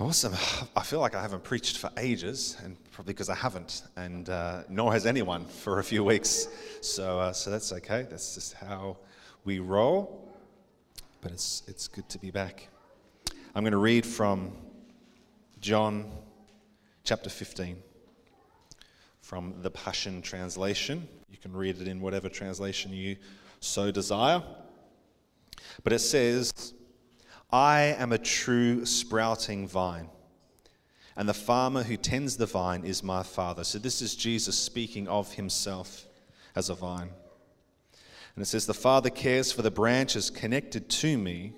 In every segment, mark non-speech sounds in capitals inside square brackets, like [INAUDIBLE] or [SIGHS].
Awesome. [SIGHS] I feel like I haven't preached for ages, and probably because I haven't, and uh, nor has anyone for a few weeks. So, uh, so that's okay. That's just how we roll. But it's, it's good to be back. I'm going to read from John chapter 15 from the Passion Translation. You can read it in whatever translation you so desire. But it says, I am a true sprouting vine, and the farmer who tends the vine is my Father. So this is Jesus speaking of himself as a vine. And it says, The Father cares for the branches connected to me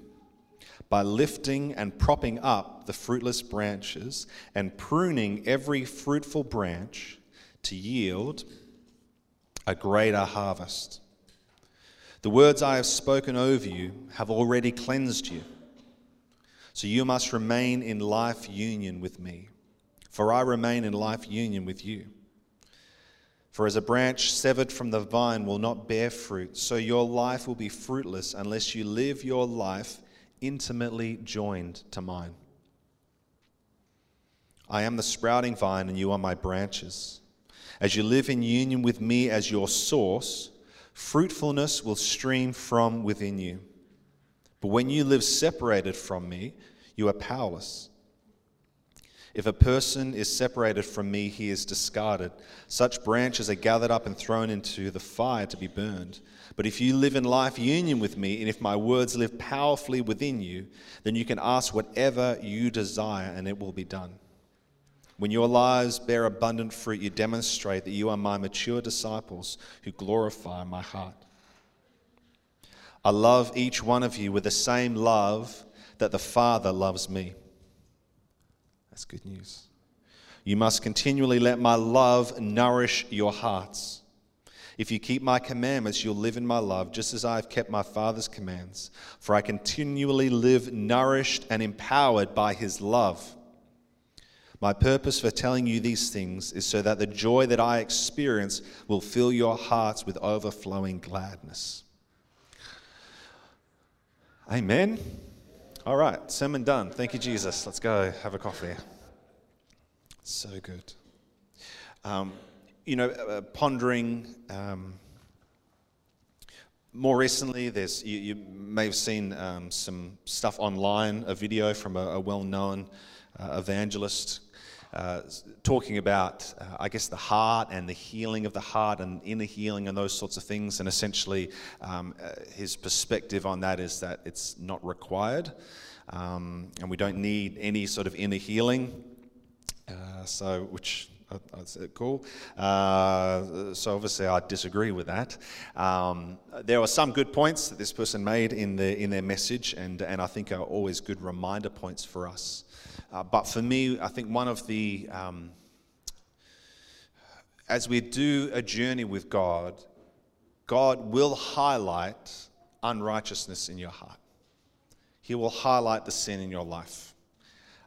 by lifting and propping up the fruitless branches and pruning every fruitful branch to yield a greater harvest. The words I have spoken over you have already cleansed you. So you must remain in life union with me, for I remain in life union with you. For as a branch severed from the vine will not bear fruit, so your life will be fruitless unless you live your life intimately joined to mine. I am the sprouting vine, and you are my branches. As you live in union with me as your source, fruitfulness will stream from within you. But when you live separated from me, you are powerless. If a person is separated from me, he is discarded. Such branches are gathered up and thrown into the fire to be burned. But if you live in life union with me, and if my words live powerfully within you, then you can ask whatever you desire, and it will be done. When your lives bear abundant fruit, you demonstrate that you are my mature disciples who glorify my heart. I love each one of you with the same love that the Father loves me. That's good news. You must continually let my love nourish your hearts. If you keep my commandments, you'll live in my love, just as I have kept my Father's commands. For I continually live nourished and empowered by his love. My purpose for telling you these things is so that the joy that I experience will fill your hearts with overflowing gladness. Amen. All right, sermon done. Thank you, Jesus. Let's go have a coffee. So good. Um, you know, uh, pondering. Um, more recently, there's you, you may have seen um, some stuff online, a video from a, a well-known uh, evangelist uh, talking about, uh, I guess, the heart and the healing of the heart and inner healing and those sorts of things. And essentially, um, uh, his perspective on that is that it's not required, um, and we don't need any sort of inner healing. Uh, so, which that's cool. Uh, so obviously, I disagree with that. Um, there were some good points that this person made in, the, in their message, and, and I think are always good reminder points for us. Uh, but for me, I think one of the, um, as we do a journey with God, God will highlight unrighteousness in your heart. He will highlight the sin in your life.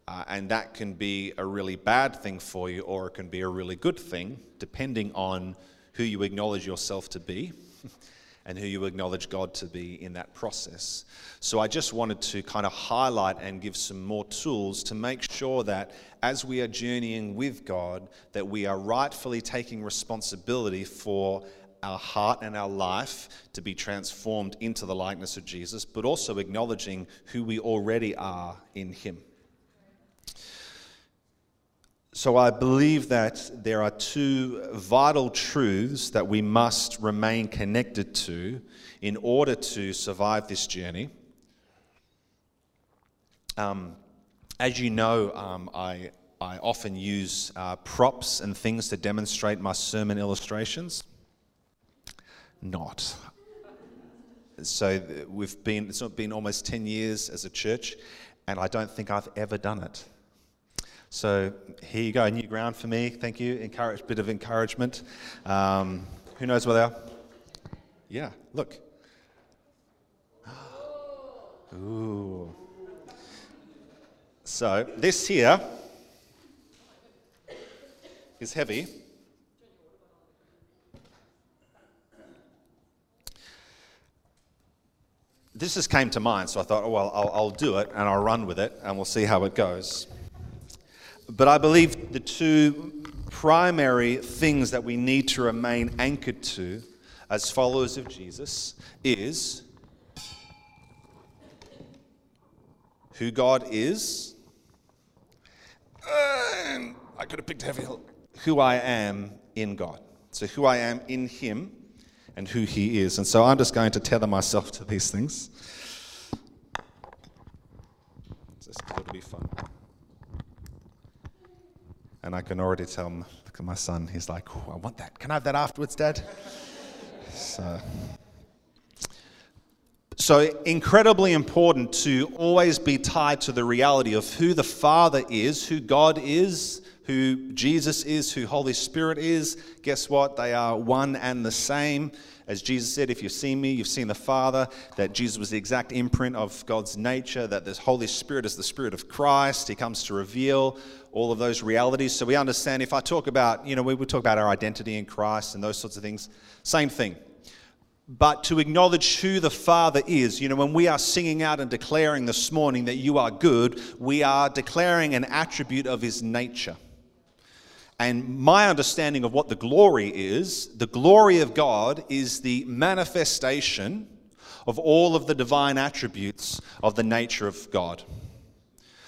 Uh, and that can be a really bad thing for you, or it can be a really good thing, depending on who you acknowledge yourself to be [LAUGHS] and who you acknowledge God to be in that process. So I just wanted to kind of highlight and give some more tools to make sure that as we are journeying with God, that we are rightfully taking responsibility for our heart and our life to be transformed into the likeness of Jesus, but also acknowledging who we already are in Him. So I believe that there are two vital truths that we must remain connected to in order to survive this journey. Um, as you know, um, I, I often use uh, props and things to demonstrate my sermon illustrations. Not. So we've been, it's been almost 10 years as a church, and I don't think I've ever done it. So here you go, new ground for me. Thank you. Encourage, bit of encouragement. Um, who knows where they are? Yeah, look. [GASPS] Ooh. So this here is heavy. This just came to mind, so I thought, oh, well, I'll, I'll do it and I'll run with it and we'll see how it goes. But I believe the two primary things that we need to remain anchored to as followers of Jesus is who God is. And I could have picked heavy. Who I am in God. So, who I am in Him and who He is. And so, I'm just going to tether myself to these things. Just it'll be fun. And I can already tell look at my son, he's like, I want that. Can I have that afterwards, Dad? So. So, incredibly important to always be tied to the reality of who the Father is, who God is, who Jesus is, who Holy Spirit is. Guess what? They are one and the same. As Jesus said, if you've seen me, you've seen the Father, that Jesus was the exact imprint of God's nature, that the Holy Spirit is the Spirit of Christ. He comes to reveal all of those realities. So we understand if I talk about, you know, we would talk about our identity in Christ and those sorts of things, same thing but to acknowledge who the Father is. You know, when we are singing out and declaring this morning that you are good, we are declaring an attribute of His nature. And my understanding of what the glory is the glory of God is the manifestation of all of the divine attributes of the nature of God.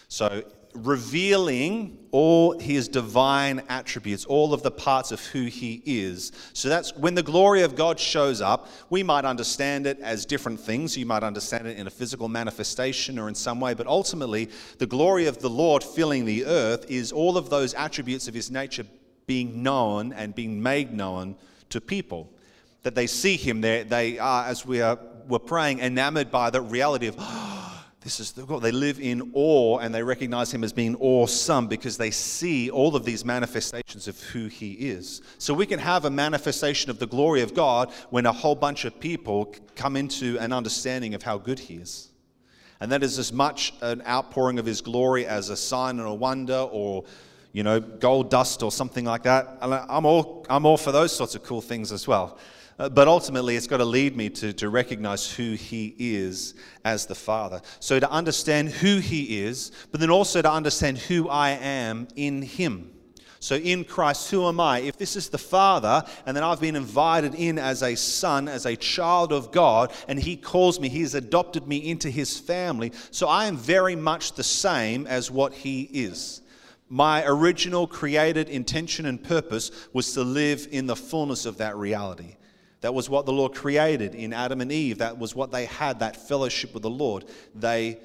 So revealing all his divine attributes, all of the parts of who he is. So that's when the glory of God shows up, we might understand it as different things. You might understand it in a physical manifestation or in some way, but ultimately, the glory of the Lord filling the earth is all of those attributes of his nature being known and being made known to people. That they see him, they, they are, as we are, we're praying, enamored by the reality of, this is God. They live in awe and they recognize him as being awesome because they see all of these manifestations of who he is. So we can have a manifestation of the glory of God when a whole bunch of people come into an understanding of how good he is. And that is as much an outpouring of his glory as a sign and a wonder or you know, gold dust or something like that. I'm all, I'm all for those sorts of cool things as well. Uh, but ultimately, it's got to lead me to, to recognize who He is as the Father. So, to understand who He is, but then also to understand who I am in Him. So, in Christ, who am I? If this is the Father, and then I've been invited in as a son, as a child of God, and He calls me, He has adopted me into His family. So, I am very much the same as what He is. My original created intention and purpose was to live in the fullness of that reality. That was what the Lord created in Adam and Eve. That was what they had, that fellowship with the Lord. They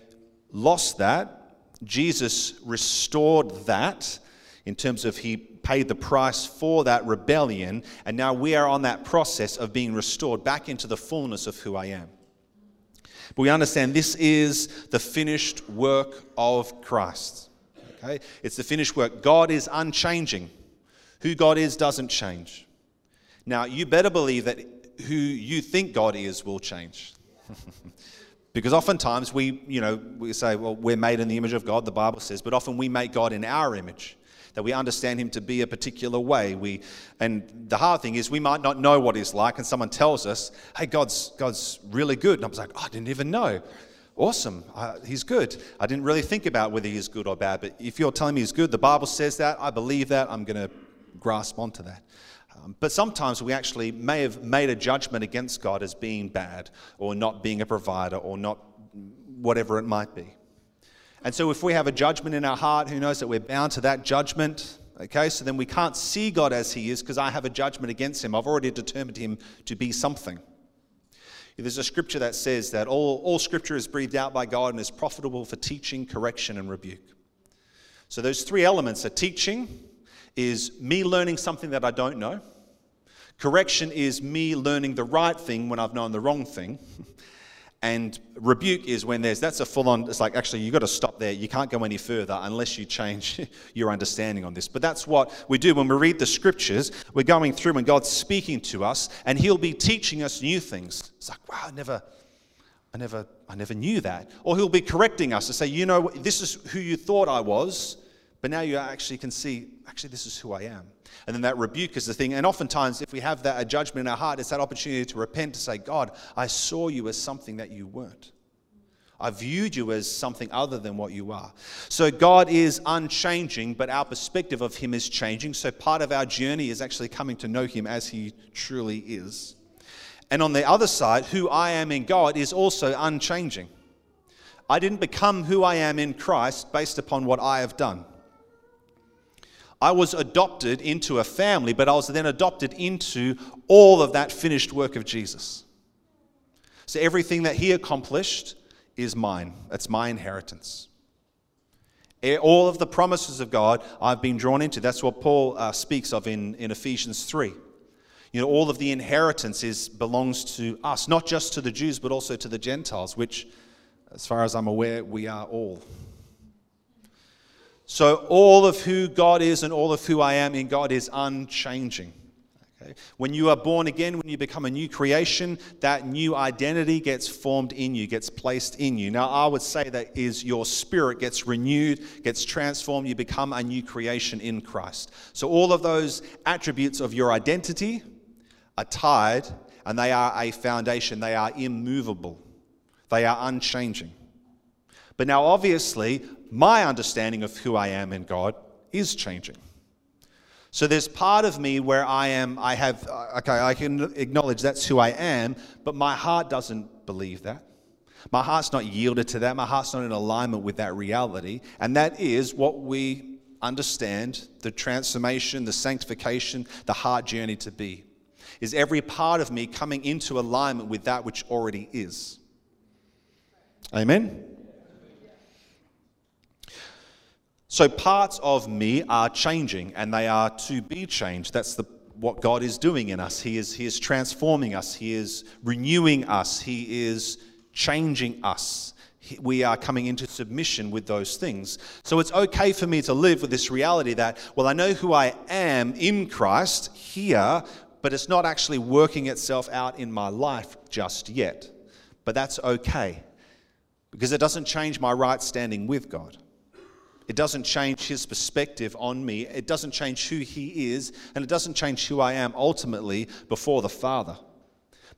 lost that. Jesus restored that in terms of he paid the price for that rebellion. And now we are on that process of being restored back into the fullness of who I am. But we understand this is the finished work of Christ. Okay? It's the finished work. God is unchanging. Who God is doesn't change. Now, you better believe that who you think God is will change. [LAUGHS] because oftentimes we, you know, we say, well, we're made in the image of God, the Bible says, but often we make God in our image. That we understand him to be a particular way. We, and the hard thing is, we might not know what he's like, and someone tells us, "Hey, God's God's really good," and I was like, oh, "I didn't even know." Awesome, uh, he's good. I didn't really think about whether he's good or bad, but if you're telling me he's good, the Bible says that. I believe that. I'm going to grasp onto that. Um, but sometimes we actually may have made a judgment against God as being bad or not being a provider or not whatever it might be. And so if we have a judgment in our heart, who knows that we're bound to that judgment? Okay, so then we can't see God as He is because I have a judgment against Him. I've already determined Him to be something. There's a scripture that says that all, all scripture is breathed out by God and is profitable for teaching, correction, and rebuke. So those three elements are teaching, is me learning something that I don't know. Correction is me learning the right thing when I've known the wrong thing. [LAUGHS] And rebuke is when there's that's a full on, it's like actually you've got to stop there. You can't go any further unless you change [LAUGHS] your understanding on this. But that's what we do when we read the scriptures. We're going through and God's speaking to us and He'll be teaching us new things. It's like, wow, I never, I never, I never knew that. Or He'll be correcting us to say, you know, this is who you thought I was, but now you actually can see, actually, this is who I am. And then that rebuke is the thing. And oftentimes, if we have that a judgment in our heart, it's that opportunity to repent, to say, God, I saw you as something that you weren't. I viewed you as something other than what you are. So God is unchanging, but our perspective of Him is changing. So part of our journey is actually coming to know Him as He truly is. And on the other side, who I am in God is also unchanging. I didn't become who I am in Christ based upon what I have done. I was adopted into a family, but I was then adopted into all of that finished work of Jesus. So everything that he accomplished is mine. It's my inheritance. All of the promises of God I've been drawn into. That's what Paul uh, speaks of in, in Ephesians 3. You know, all of the inheritance is, belongs to us, not just to the Jews, but also to the Gentiles, which, as far as I'm aware, we are all. So, all of who God is and all of who I am in God is unchanging. Okay? When you are born again, when you become a new creation, that new identity gets formed in you, gets placed in you. Now, I would say that is your spirit gets renewed, gets transformed, you become a new creation in Christ. So, all of those attributes of your identity are tied and they are a foundation, they are immovable, they are unchanging. But now, obviously, my understanding of who I am in God is changing. So there's part of me where I am, I have, uh, okay, I can acknowledge that's who I am, but my heart doesn't believe that. My heart's not yielded to that. My heart's not in alignment with that reality. And that is what we understand the transformation, the sanctification, the heart journey to be. Is every part of me coming into alignment with that which already is. Amen? So parts of me are changing and they are to be changed. That's the, what God is doing in us. He is, he is transforming us, He is renewing us, He is changing us. We are coming into submission with those things. So it's okay for me to live with this reality that, well, I know who I am in Christ here, but it's not actually working itself out in my life just yet. But that's okay because it doesn't change my right standing with God. It doesn't change his perspective on me. It doesn't change who he is, and it doesn't change who I am ultimately before the Father.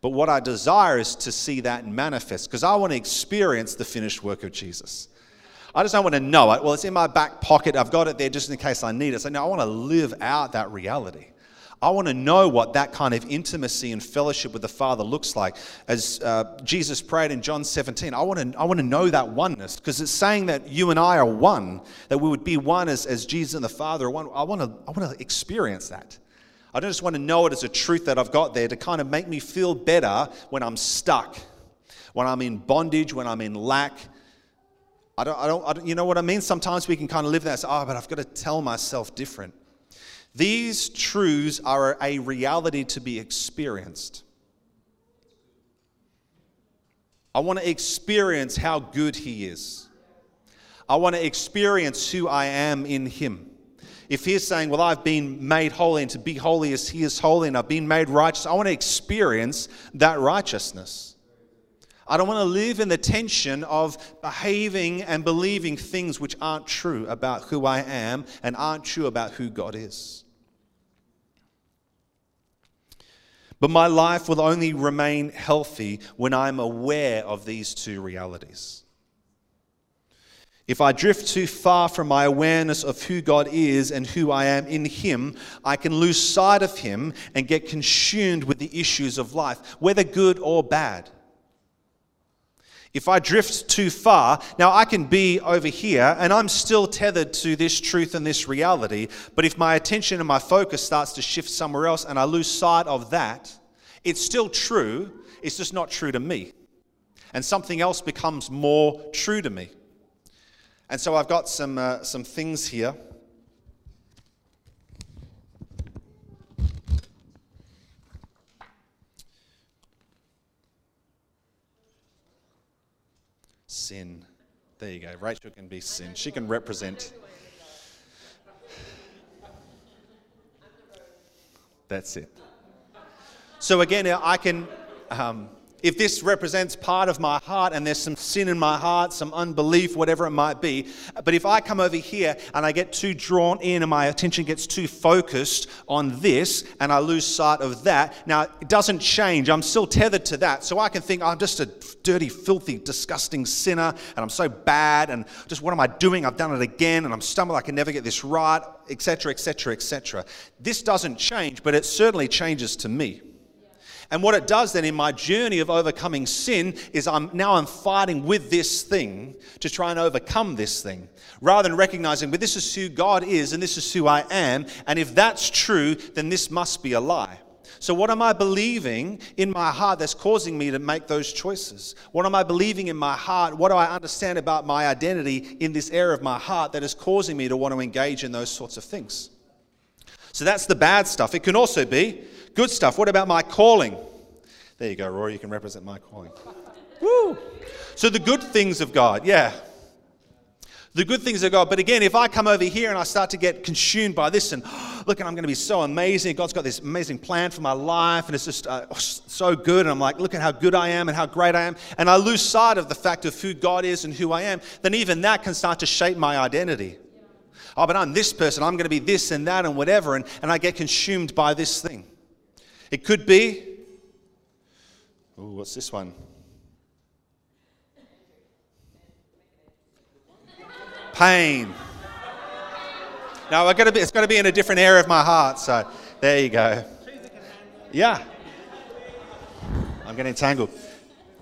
But what I desire is to see that manifest because I want to experience the finished work of Jesus. I just don't want to know it. Well, it's in my back pocket. I've got it there just in case I need it. So, no, I want to live out that reality. I want to know what that kind of intimacy and fellowship with the Father looks like. As uh, Jesus prayed in John 17, I want to, I want to know that oneness because it's saying that you and I are one, that we would be one as, as Jesus and the Father are one. I want, to, I want to experience that. I don't just want to know it as a truth that I've got there to kind of make me feel better when I'm stuck, when I'm in bondage, when I'm in lack. I don't, I don't, I don't you know what I mean? Sometimes we can kind of live that, oh, but I've got to tell myself different. These truths are a reality to be experienced. I want to experience how good He is. I want to experience who I am in Him. If He's saying, Well, I've been made holy, and to be holy as He is holy, and I've been made righteous, I want to experience that righteousness. I don't want to live in the tension of behaving and believing things which aren't true about who I am and aren't true about who God is. But my life will only remain healthy when I'm aware of these two realities. If I drift too far from my awareness of who God is and who I am in Him, I can lose sight of Him and get consumed with the issues of life, whether good or bad. If I drift too far, now I can be over here and I'm still tethered to this truth and this reality. But if my attention and my focus starts to shift somewhere else and I lose sight of that, it's still true, it's just not true to me. And something else becomes more true to me. And so I've got some, uh, some things here. Sin. There you go. Rachel can be sin. She can represent. That's it. So again, I can. Um, if this represents part of my heart and there's some sin in my heart, some unbelief, whatever it might be, but if I come over here and I get too drawn in and my attention gets too focused on this and I lose sight of that, now it doesn't change. I'm still tethered to that. So I can think, I'm just a dirty, filthy, disgusting sinner and I'm so bad and just what am I doing? I've done it again and I'm stumbling. I can never get this right, etc., etc., etc. This doesn't change, but it certainly changes to me. And what it does then in my journey of overcoming sin is I'm now I'm fighting with this thing to try and overcome this thing. Rather than recognizing, but this is who God is and this is who I am. And if that's true, then this must be a lie. So, what am I believing in my heart that's causing me to make those choices? What am I believing in my heart? What do I understand about my identity in this area of my heart that is causing me to want to engage in those sorts of things? So, that's the bad stuff. It can also be Good stuff. What about my calling? There you go, Rory. You can represent my calling. [LAUGHS] Woo! So the good things of God, yeah. The good things of God. But again, if I come over here and I start to get consumed by this and oh, [GASPS] look, and I'm going to be so amazing. God's got this amazing plan for my life and it's just uh, so good. And I'm like, look at how good I am and how great I am. And I lose sight of the fact of who God is and who I am. Then even that can start to shape my identity. Oh, but I'm this person. I'm going to be this and that and whatever. And, and I get consumed by this thing. It could be, oh, what's this one? Pain. Now, I've got to be, it's got to be in a different area of my heart. So there you go. Yeah. I'm getting tangled.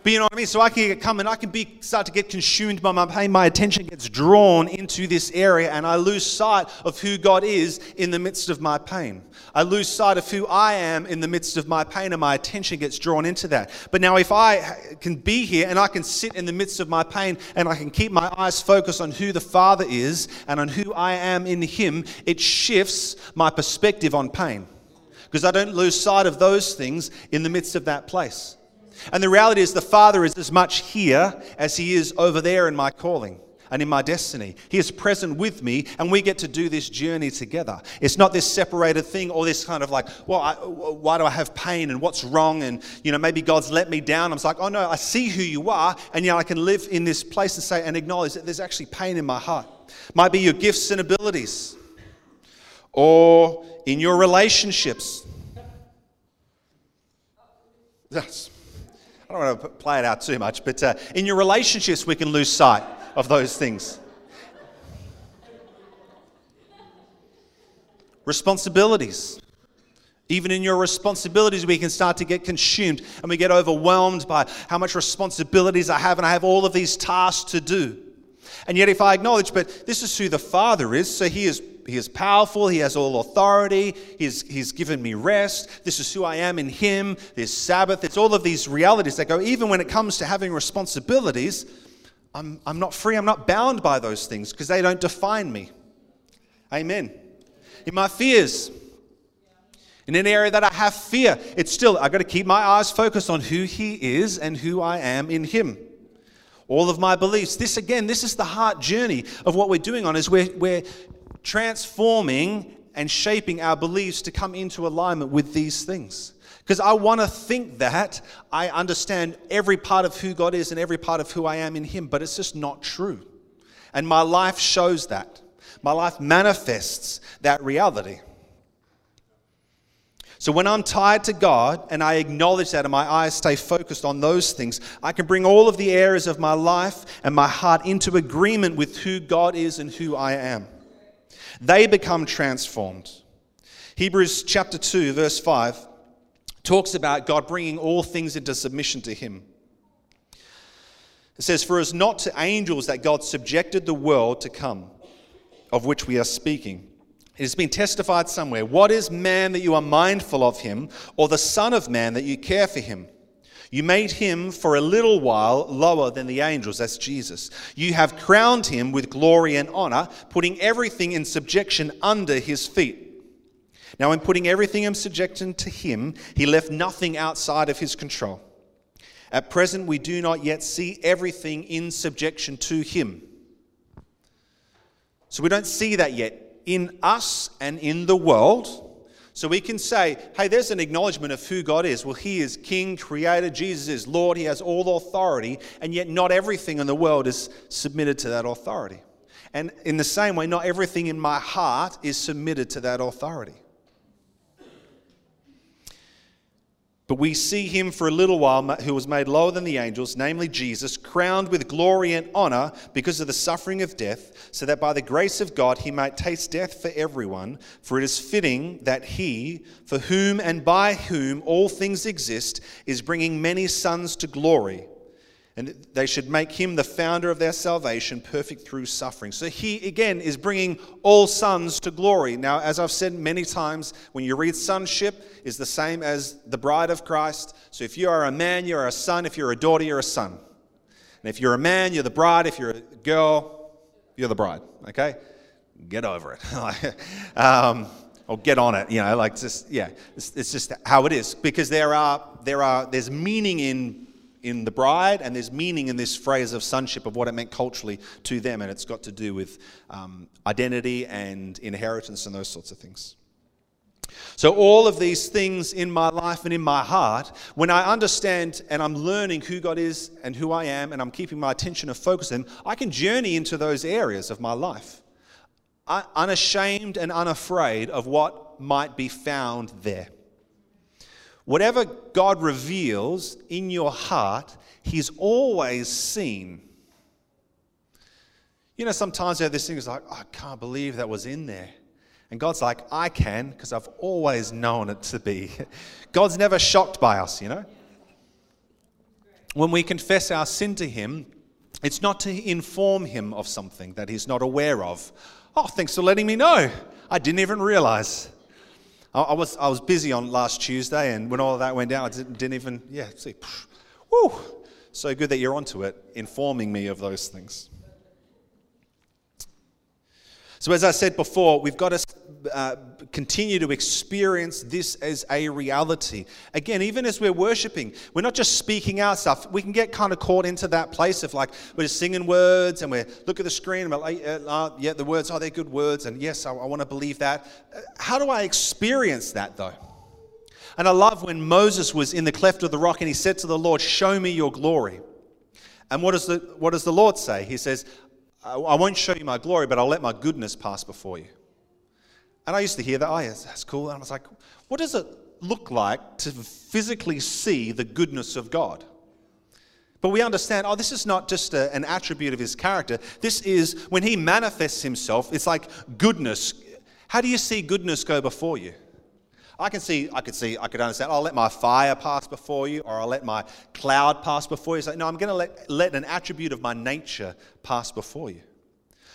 But you know what I mean? So I can come and I can be start to get consumed by my pain. My attention gets drawn into this area and I lose sight of who God is in the midst of my pain. I lose sight of who I am in the midst of my pain and my attention gets drawn into that. But now if I can be here and I can sit in the midst of my pain and I can keep my eyes focused on who the Father is and on who I am in Him, it shifts my perspective on pain. Because I don't lose sight of those things in the midst of that place. And the reality is, the Father is as much here as He is over there in my calling and in my destiny. He is present with me, and we get to do this journey together. It's not this separated thing or this kind of like, well, I, why do I have pain and what's wrong? And, you know, maybe God's let me down. I'm like, oh no, I see who you are, and yet I can live in this place and say and acknowledge that there's actually pain in my heart. Might be your gifts and abilities, or in your relationships. That's I don't want to play it out too much, but uh, in your relationships, we can lose sight of those things. Responsibilities. Even in your responsibilities, we can start to get consumed and we get overwhelmed by how much responsibilities I have, and I have all of these tasks to do. And yet, if I acknowledge, but this is who the Father is, so He is he is powerful. He has all authority. He's, he's given me rest. This is who I am in Him. There's Sabbath. It's all of these realities that go, even when it comes to having responsibilities, I'm, I'm not free. I'm not bound by those things because they don't define me. Amen. In my fears, in an area that I have fear, it's still, I've got to keep my eyes focused on who He is and who I am in Him all of my beliefs. This again, this is the heart journey of what we're doing on is we're, we're transforming and shaping our beliefs to come into alignment with these things. Because I want to think that I understand every part of who God is and every part of who I am in Him, but it's just not true. And my life shows that. My life manifests that reality. So when I'm tied to God and I acknowledge that and my eyes stay focused on those things, I can bring all of the areas of my life and my heart into agreement with who God is and who I am they become transformed. Hebrews chapter 2, verse 5 talks about God bringing all things into submission to Him. It says, For it is not to angels that God subjected the world to come, of which we are speaking. It has been testified somewhere. What is man that you are mindful of him, or the Son of Man that you care for him? You made him for a little while lower than the angels. That's Jesus. You have crowned him with glory and honor, putting everything in subjection under his feet. Now, in putting everything in subjection to him, he left nothing outside of his control. At present, we do not yet see everything in subjection to him. So we don't see that yet in us and in the world. So we can say, hey, there's an acknowledgement of who God is. Well, He is King, Creator, Jesus is Lord, He has all authority, and yet not everything in the world is submitted to that authority. And in the same way, not everything in my heart is submitted to that authority. But we see him for a little while who was made lower than the angels, namely Jesus, crowned with glory and honor because of the suffering of death, so that by the grace of God he might taste death for everyone. For it is fitting that he, for whom and by whom all things exist, is bringing many sons to glory and they should make him the founder of their salvation, perfect through suffering. So he, again, is bringing all sons to glory. Now, as I've said many times, when you read sonship, is the same as the bride of Christ. So if you are a man, you're a son. If you're a daughter, you're a son. And if you're a man, you're the bride. If you're a girl, you're the bride. Okay? Get over it. [LAUGHS] um, or get on it, you know, like just, yeah, it's, it's just how it is. Because there are, there are, there's meaning in in the bride, and there's meaning in this phrase of sonship of what it meant culturally to them, and it's got to do with um, identity and inheritance and those sorts of things. So, all of these things in my life and in my heart, when I understand and I'm learning who God is and who I am, and I'm keeping my attention and focus on Him, I can journey into those areas of my life, unashamed and unafraid of what might be found there. Whatever God reveals in your heart, He's always seen. You know, sometimes you have this thing it's like, oh, I can't believe that was in there. And God's like, I can, because I've always known it to be. [LAUGHS] God's never shocked by us, you know? When we confess our sin to Him, it's not to inform Him of something that He's not aware of. Oh, thanks for letting me know. I didn't even realize. I, was, I was busy on last Tuesday, and when all of that went down, I didn't, didn't even, yeah, see, woo. So good that you're onto it, informing me of those things. So, as I said before, we've got to uh, continue to experience this as a reality. Again, even as we're worshiping, we're not just speaking out stuff. We can get kind of caught into that place of like we're just singing words and we look at the screen and we're like, uh, yeah, the words, are oh, they good words? And yes, I, I want to believe that. Uh, how do I experience that though? And I love when Moses was in the cleft of the rock and he said to the Lord, Show me your glory. And what does the, what does the Lord say? He says, I won't show you my glory, but I'll let my goodness pass before you. And I used to hear that, oh, yes, that's cool. And I was like, what does it look like to physically see the goodness of God? But we understand, oh, this is not just a, an attribute of his character. This is when he manifests himself, it's like goodness. How do you see goodness go before you? I can see, I could see, I could understand, oh, I'll let my fire pass before you, or I'll let my cloud pass before you. So, no, I'm going to let, let an attribute of my nature pass before you.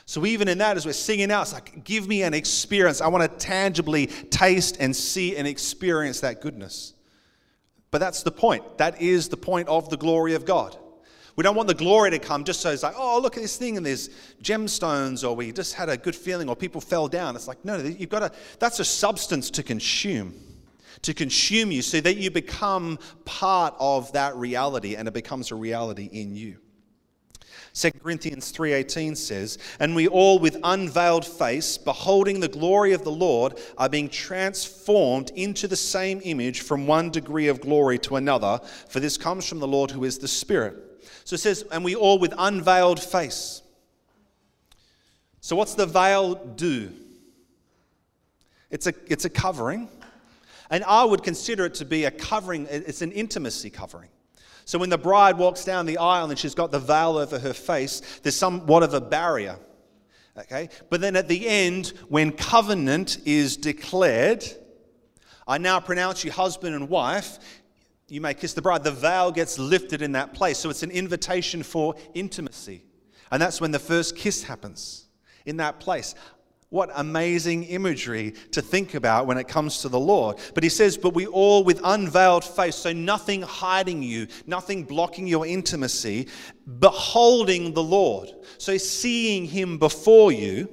So, even in that, as we're singing out, it's like, give me an experience. I want to tangibly taste and see and experience that goodness. But that's the point. That is the point of the glory of God. We don't want the glory to come just so it's like, oh, look at this thing and there's gemstones, or we just had a good feeling, or people fell down. It's like, no, you've got to, that's a substance to consume, to consume you so that you become part of that reality and it becomes a reality in you. 2 Corinthians 3:18 says, "And we all with unveiled face, beholding the glory of the Lord, are being transformed into the same image from one degree of glory to another, for this comes from the Lord who is the Spirit." So it says, and we all with unveiled face. So, what's the veil do? It's a, it's a covering. And I would consider it to be a covering, it's an intimacy covering. So, when the bride walks down the aisle and she's got the veil over her face, there's somewhat of a barrier. Okay? But then at the end, when covenant is declared, I now pronounce you husband and wife, you may kiss the bride, the veil gets lifted in that place. So it's an invitation for intimacy. And that's when the first kiss happens in that place. What amazing imagery to think about when it comes to the Lord. But he says, But we all with unveiled face, so nothing hiding you, nothing blocking your intimacy, beholding the Lord. So seeing him before you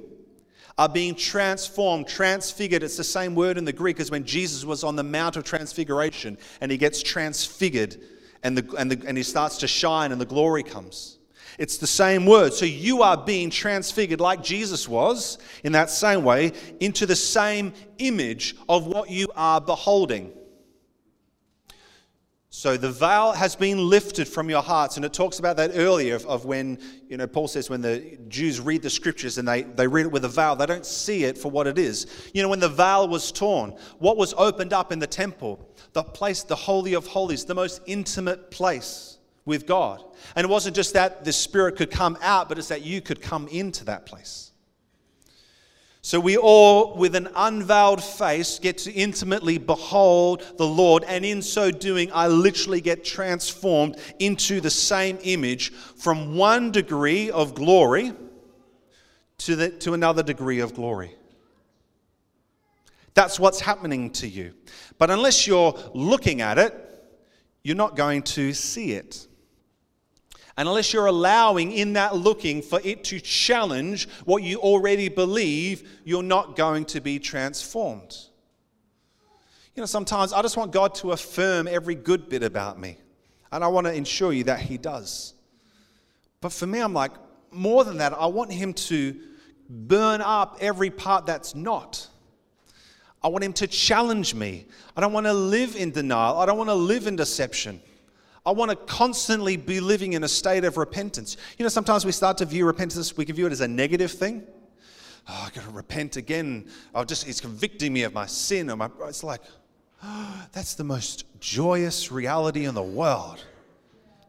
are being transformed, transfigured. It's the same word in the Greek as when Jesus was on the Mount of Transfiguration and he gets transfigured and, the, and, the, and he starts to shine and the glory comes. It's the same word. So you are being transfigured like Jesus was, in that same way, into the same image of what you are beholding. So the veil has been lifted from your hearts. And it talks about that earlier of, of, when, you know, Paul says when the Jews read the scriptures and they, they read it with a veil, they don't see it for what it is. You know, when the veil was torn, what was opened up in the temple? The place, the Holy of Holies, the most intimate place with God. And it wasn't just that the Spirit could come out, but it's that you could come into that place. So we all, with an unveiled face, get to intimately behold the Lord. And in so doing, I literally get transformed into the same image from one degree of glory to, the, to another degree of glory. That's what's happening to you. But unless you're looking at it, you're not going to see it. And unless you're allowing in that looking for it to challenge what you already believe, you're not going to be transformed. You know, sometimes I just want God to affirm every good bit about me. And I want to ensure you that He does. But for me, I'm like, more than that, I want Him to burn up every part that's not. I want Him to challenge me. I don't want to live in denial, I don't want to live in deception. I want to constantly be living in a state of repentance. You know, sometimes we start to view repentance, we can view it as a negative thing. Oh, I got to repent again. Oh, just it's convicting me of my sin. Or my, it's like, oh, [GASPS] that's the most joyous reality in the world.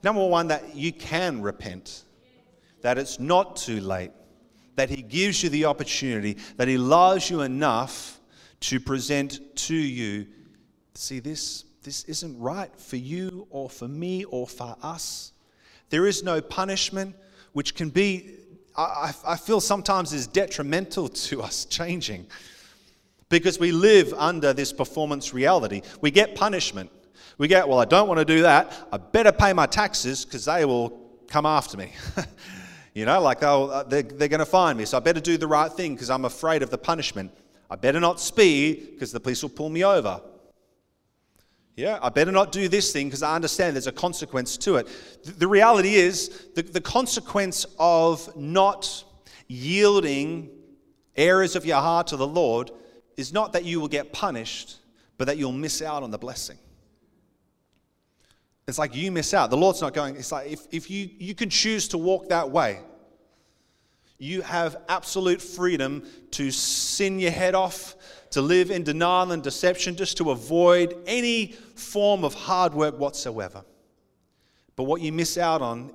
Number one, that you can repent, that it's not too late, that He gives you the opportunity, that He loves you enough to present to you. See this? This isn't right for you or for me or for us. There is no punishment, which can be, I, I feel sometimes is detrimental to us changing because we live under this performance reality. We get punishment. We get, well, I don't want to do that. I better pay my taxes because they will come after me. [LAUGHS] you know, like they'll, uh, they're, they're going to find me. So I better do the right thing because I'm afraid of the punishment. I better not speed because the police will pull me over. Yeah, I better not do this thing because I understand there's a consequence to it. The reality is, the, the consequence of not yielding areas of your heart to the Lord is not that you will get punished, but that you'll miss out on the blessing. It's like you miss out. The Lord's not going, it's like if, if you, you can choose to walk that way, you have absolute freedom to sin your head off, to live in denial and deception just to avoid any form of hard work whatsoever. But what you miss out on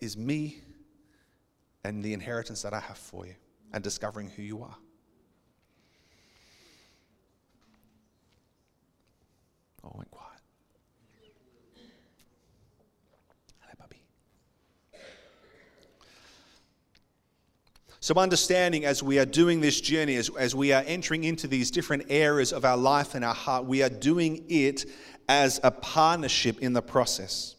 is me and the inheritance that I have for you and discovering who you are. Oh, went quiet. So, understanding as we are doing this journey, as, as we are entering into these different areas of our life and our heart, we are doing it as a partnership in the process.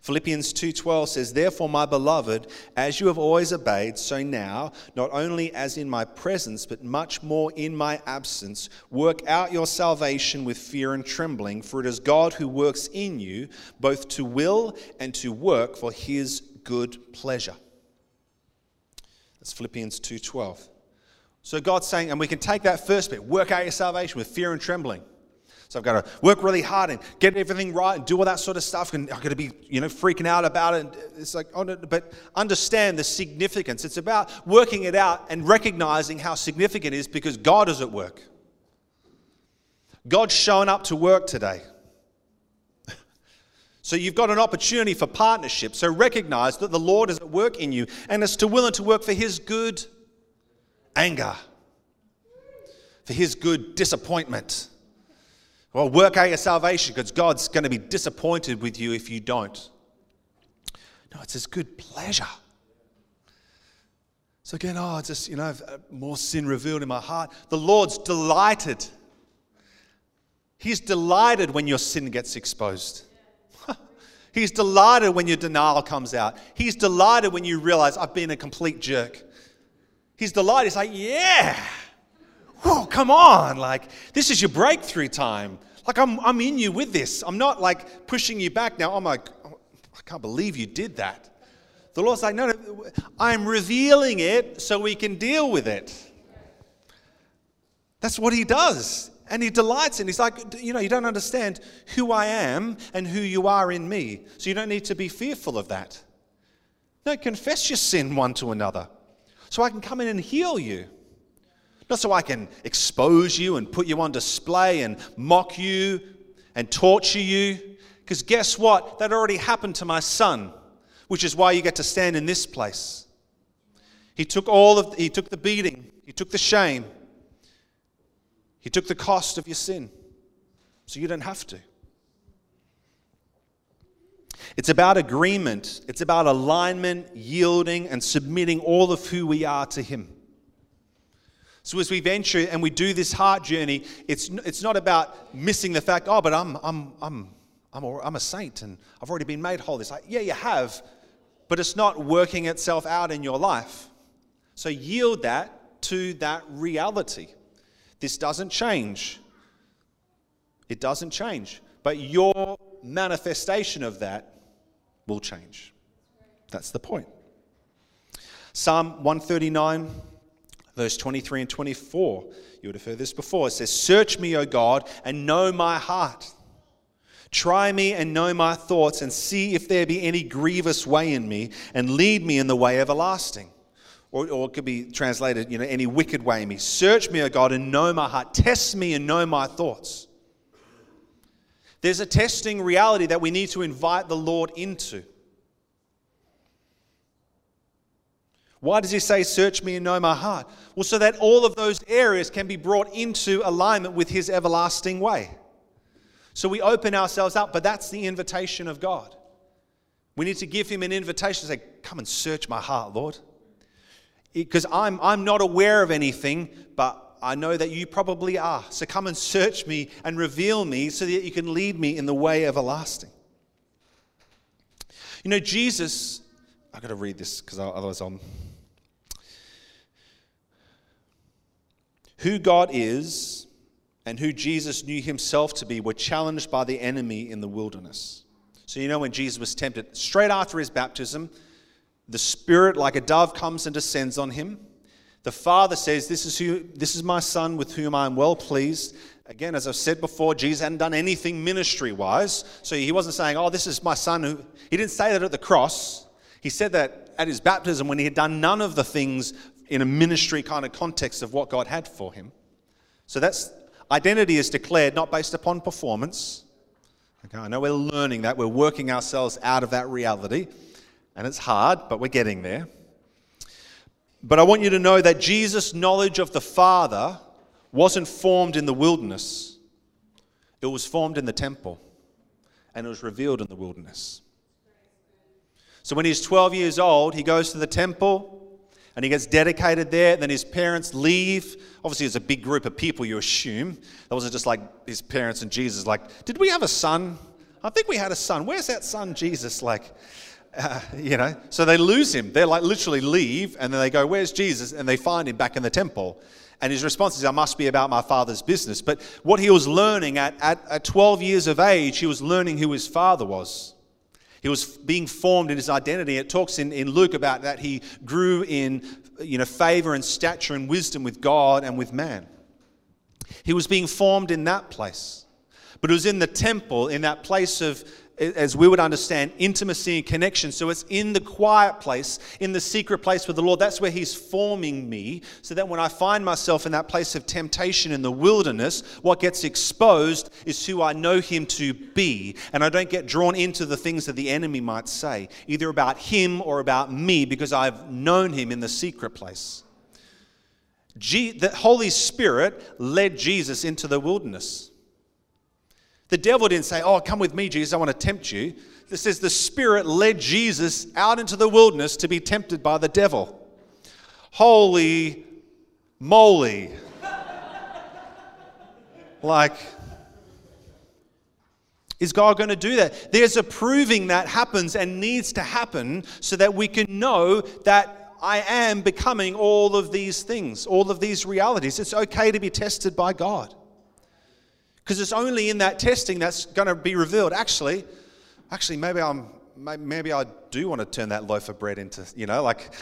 Philippians 2:12 says, "Therefore, my beloved, as you have always obeyed, so now, not only as in my presence, but much more in my absence, work out your salvation with fear and trembling, for it is God who works in you both to will and to work for his good pleasure." That's Philippians 2:12. So God's saying, and we can take that first bit, work out your salvation with fear and trembling. So I've got to work really hard and get everything right and do all that sort of stuff. And I've got to be, you know, freaking out about it. And It's like, oh, no, but understand the significance. It's about working it out and recognizing how significant it is because God is at work. God's showing up to work today. So you've got an opportunity for partnership. So recognize that the Lord is at work in you and is to willing to work for his good anger, for his good disappointment. Well, work out your salvation because God's going to be disappointed with you if you don't. No, it's his good pleasure. So again, oh, just, you know, more sin revealed in my heart. The Lord's delighted. He's delighted when your sin gets exposed. He's delighted when your denial comes out. He's delighted when you realize I've been a complete jerk. He's delighted. He's like, yeah. Whoa, come on. Like, this is your breakthrough time. Like, I'm, I'm in you with this. I'm not like pushing you back now. I'm like, oh, I can't believe you did that. The Lord's like, no, no, I'm revealing it so we can deal with it. That's what He does. And He delights in. He's like, you know, you don't understand who I am and who you are in me. So you don't need to be fearful of that. No, confess your sin one to another so I can come in and heal you. Not so I can expose you and put you on display and mock you and torture you. Because guess what? That already happened to my son, which is why you get to stand in this place. He took all of he took the beating, he took the shame, he took the cost of your sin. So you don't have to. It's about agreement, it's about alignment, yielding, and submitting all of who we are to Him. So as we venture and we do this heart journey, it's, it's not about missing the fact, oh, but I'm, I'm, I'm, I'm, a, I'm a saint and I've already been made whole. It's like, yeah, you have, but it's not working itself out in your life. So yield that to that reality. This doesn't change. It doesn't change. But your manifestation of that will change. That's the point. Psalm 139, verse 23 and 24. You would have heard this before. It says, Search me, O God, and know my heart. Try me and know my thoughts, and see if there be any grievous way in me, and lead me in the way everlasting. Or, or it could be translated, you know, any wicked way in me. Search me, O God, and know my heart. Test me and know my thoughts. There's a testing reality that we need to invite the Lord into. Why does he say, Search me and know my heart? Well, so that all of those areas can be brought into alignment with his everlasting way. So we open ourselves up, but that's the invitation of God. We need to give him an invitation to say, Come and search my heart, Lord. Because I'm, I'm not aware of anything, but I know that you probably are. So come and search me and reveal me so that you can lead me in the way everlasting. You know, Jesus, I've got to read this because otherwise I'm. Who God is and who Jesus knew himself to be were challenged by the enemy in the wilderness. So, you know, when Jesus was tempted, straight after his baptism, the Spirit, like a dove, comes and descends on him. The Father says, This is, who, this is my Son with whom I am well pleased. Again, as I've said before, Jesus hadn't done anything ministry wise. So he wasn't saying, Oh, this is my Son who. He didn't say that at the cross. He said that at his baptism when he had done none of the things in a ministry kind of context of what God had for him. So that's identity is declared not based upon performance. Okay, I know we're learning that, we're working ourselves out of that reality, and it's hard, but we're getting there. But I want you to know that Jesus' knowledge of the Father wasn't formed in the wilderness, it was formed in the temple, and it was revealed in the wilderness. So when he's 12 years old, he goes to the temple and he gets dedicated there. Then his parents leave. Obviously, it's a big group of people, you assume. That wasn't just like his parents and Jesus, like, did we have a son? I think we had a son. Where's that son, Jesus? Like, uh, [LAUGHS] you know, so they lose him. They're like literally leave, and then they go, Where's Jesus? And they find him back in the temple. And his response is, I must be about my father's business. But what he was learning at, at, at 12 years of age, he was learning who his father was. He was being formed in his identity. It talks in, in Luke about that he grew in you know, favor and stature and wisdom with God and with man. He was being formed in that place. But it was in the temple, in that place of as we would understand, intimacy and connection. So it's in the quiet place, in the secret place with the Lord. That's where He's forming me, so that when I find myself in that place of temptation in the wilderness, what gets exposed is who I know Him to be. And I don't get drawn into the things that the enemy might say, either about Him or about me, because I've known Him in the secret place. the Holy Spirit led Jesus into the wilderness. The devil didn't say, Oh, come with me, Jesus, I want to tempt you. This says the Spirit led Jesus out into the wilderness to be tempted by the devil. Holy moly. [LAUGHS] like, is God going to do that? There's a proving that happens and needs to happen so that we can know that I am becoming all of these things, all of these realities. It's okay to be tested by God. Because it's only in that testing that's going to be revealed. Actually, actually, maybe I'm maybe I do want to turn that loaf of bread into, you know, like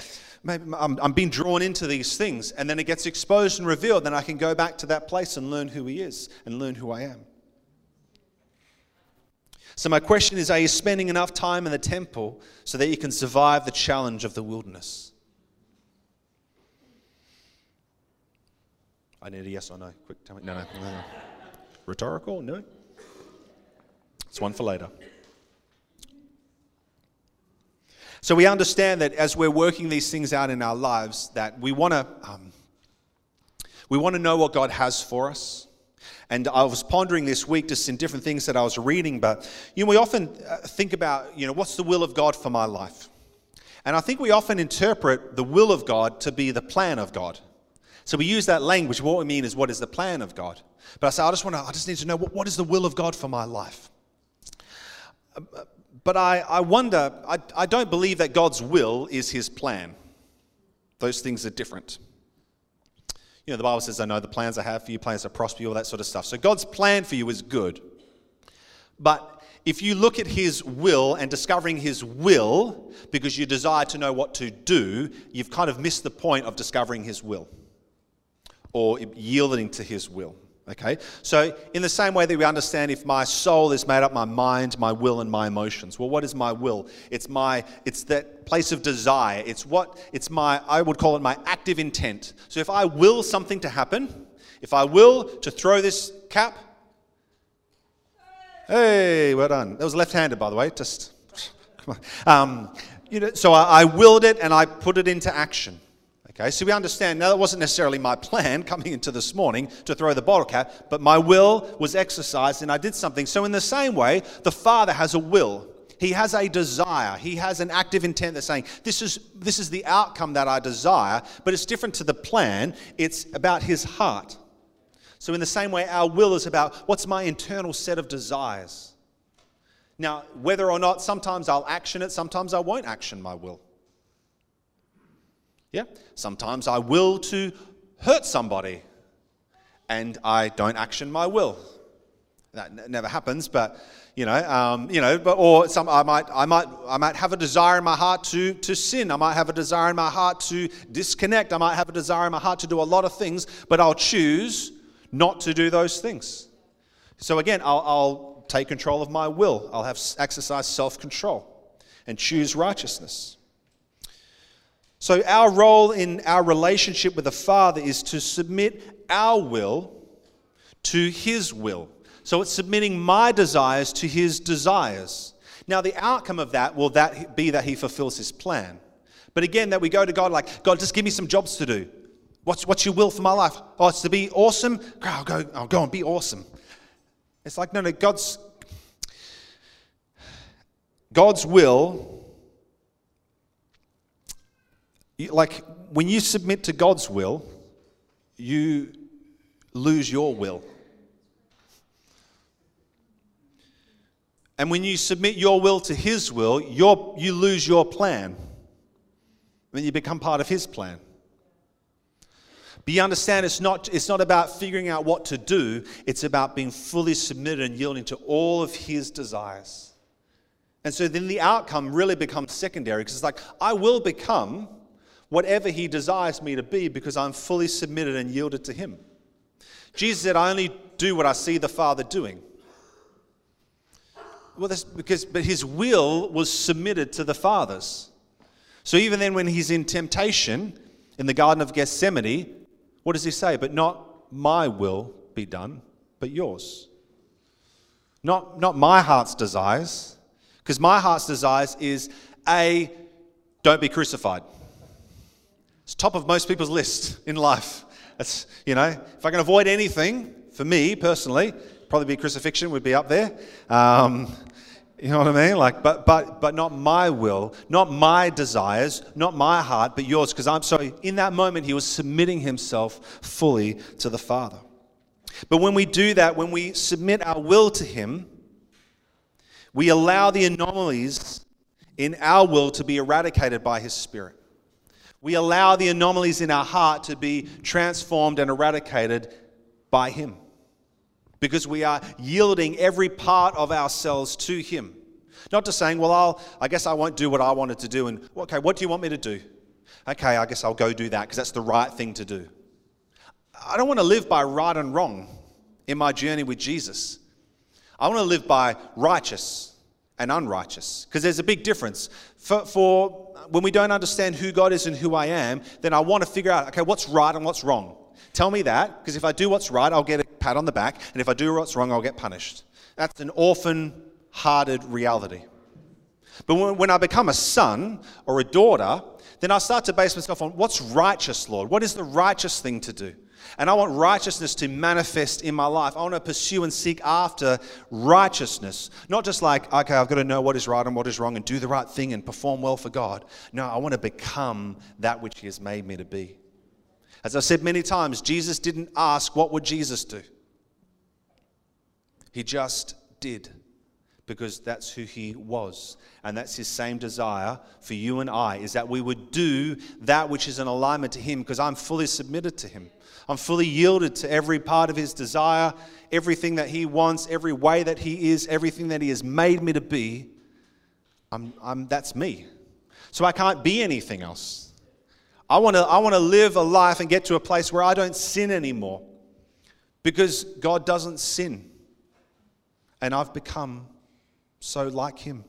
maybe I'm, I'm being drawn into these things. And then it gets exposed and revealed. Then I can go back to that place and learn who He is and learn who I am. So, my question is Are you spending enough time in the temple so that you can survive the challenge of the wilderness? I need a yes or no. Quick, tell me. No, no, no, no. Rhetorical? No. It's one for later. So we understand that as we're working these things out in our lives, that we want to um, we want to know what God has for us. And I was pondering this week just in different things that I was reading, but you know, we often uh, think about, you know, what's the will of God for my life? And I think we often interpret the will of God to be the plan of God. So we use that language. What we mean is, what is the plan of God? But I say, I just want to, I just need to know what, what is the will of God for my life? But I, I wonder, I, I don't believe that God's will is his plan. Those things are different. You know, the Bible says, I know the plans I have for you, plans to prosper you, all that sort of stuff. So God's plan for you is good. But if you look at his will and discovering his will because you desire to know what to do, you've kind of missed the point of discovering his will or yielding to his will. Okay? So, in the same way that we understand if my soul is made up my mind, my will, and my emotions. Well, what is my will? It's my it's that place of desire. It's what it's my I would call it my active intent. So if I will something to happen, if I will to throw this cap, hey, well done. That was left-handed, by the way. Just [LAUGHS] come on. Um, you know, so I, I willed it and I put it into action. Okay, so we understand now that wasn't necessarily my plan [LAUGHS] coming into this morning to throw the bottle cap, but my will was exercised and I did something. So, in the same way, the Father has a will. He has a desire. He has an active intent that's saying, this is, this is the outcome that I desire, but it's different to the plan. It's about His heart. So, in the same way, our will is about what's my internal set of desires. Now, whether or not sometimes I'll action it, sometimes I won't action my will. Yeah? Sometimes I will to hurt somebody and I don't action my will. That n- never happens, but you know, um, you know, but or some I might, I might, I might have a desire in my heart to to sin. I might have a desire in my heart to disconnect. I might have a desire in my heart to do a lot of things, but I'll choose not to do those things. So again, I'll, I'll take control of my will. I'll have exercise self-control and choose righteousness. So, our role in our relationship with the Father is to submit our will to His will. So, it's submitting my desires to His desires. Now, the outcome of that will that be that He fulfills His plan. But again, that we go to God like, God, just give me some jobs to do. What's, what's your will for my life? Oh, it's to be awesome? I'll go, I'll go and be awesome. It's like, no, no, God's, God's will like when you submit to God's will, you lose your will. And when you submit your will to His will, you lose your plan. Then you become part of His plan. But you understand it's not, it's not about figuring out what to do, it's about being fully submitted and yielding to all of His desires. And so then the outcome really becomes secondary because it's like, I will become whatever He desires me to be because I'm fully submitted and yielded to Him. Jesus said, I only do what I see the Father doing. Well, that's because, but His will was submitted to the Father's. So even then, when He's in temptation in the Garden of Gethsemane, what does He say? But not my will be done, but yours. Not, not my heart's desires, because my heart's desires is A, don't be crucified. It's top of most people's list in life. It's, you know, if I can avoid anything, for me personally, probably be crucifixion would be up there. Um, you know what I mean? Like, but but but not my will, not my desires, not my heart, but yours. Because I'm sorry. In that moment, he was submitting himself fully to the Father. But when we do that, when we submit our will to Him, we allow the anomalies in our will to be eradicated by His Spirit. We allow the anomalies in our heart to be transformed and eradicated by Him because we are yielding every part of ourselves to Him. Not just saying, well, I'll, I guess I won't do what I wanted to do. And, okay, what do you want me to do? Okay, I guess I'll go do that because that's the right thing to do. I don't want to live by right and wrong in my journey with Jesus. I want to live by righteous and unrighteous because there's a big difference. For, for when we don't understand who God is and who I am, then I want to figure out, okay, what's right and what's wrong. Tell me that because if I do what's right, I'll get a pat on the back, and if I do what's wrong, I'll get punished. That's an orphan hearted reality. But when, when I become a son or a daughter, then I start to base myself on what's righteous, Lord? What is the righteous thing to do? And I want righteousness to manifest in my life. I want to pursue and seek after righteousness. Not just like, okay, I've got to know what is right and what is wrong and do the right thing and perform well for God. No, I want to become that which He has made me to be. As I've said many times, Jesus didn't ask, what would Jesus do? He just did because that's who he was and that's his same desire for you and I is that we would do that which is in alignment to him because I'm fully submitted to him. I'm fully yielded to every part of his desire, everything that he wants, every way that he is, everything that he has made me to be. I'm, I'm, that's me. So I can't be anything else. I want to I want to live a life and get to a place where I don't sin anymore because God doesn't sin. And I've become so like him.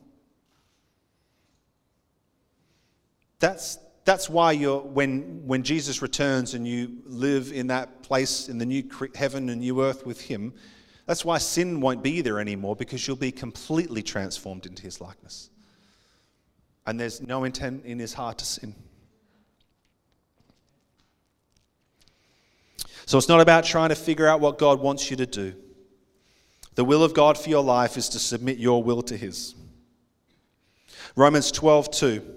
That's, that's why you're, when, when Jesus returns and you live in that place in the new heaven and new earth with him, that's why sin won't be there anymore because you'll be completely transformed into his likeness. And there's no intent in his heart to sin. So it's not about trying to figure out what God wants you to do. The will of God for your life is to submit your will to His. Romans 12, 2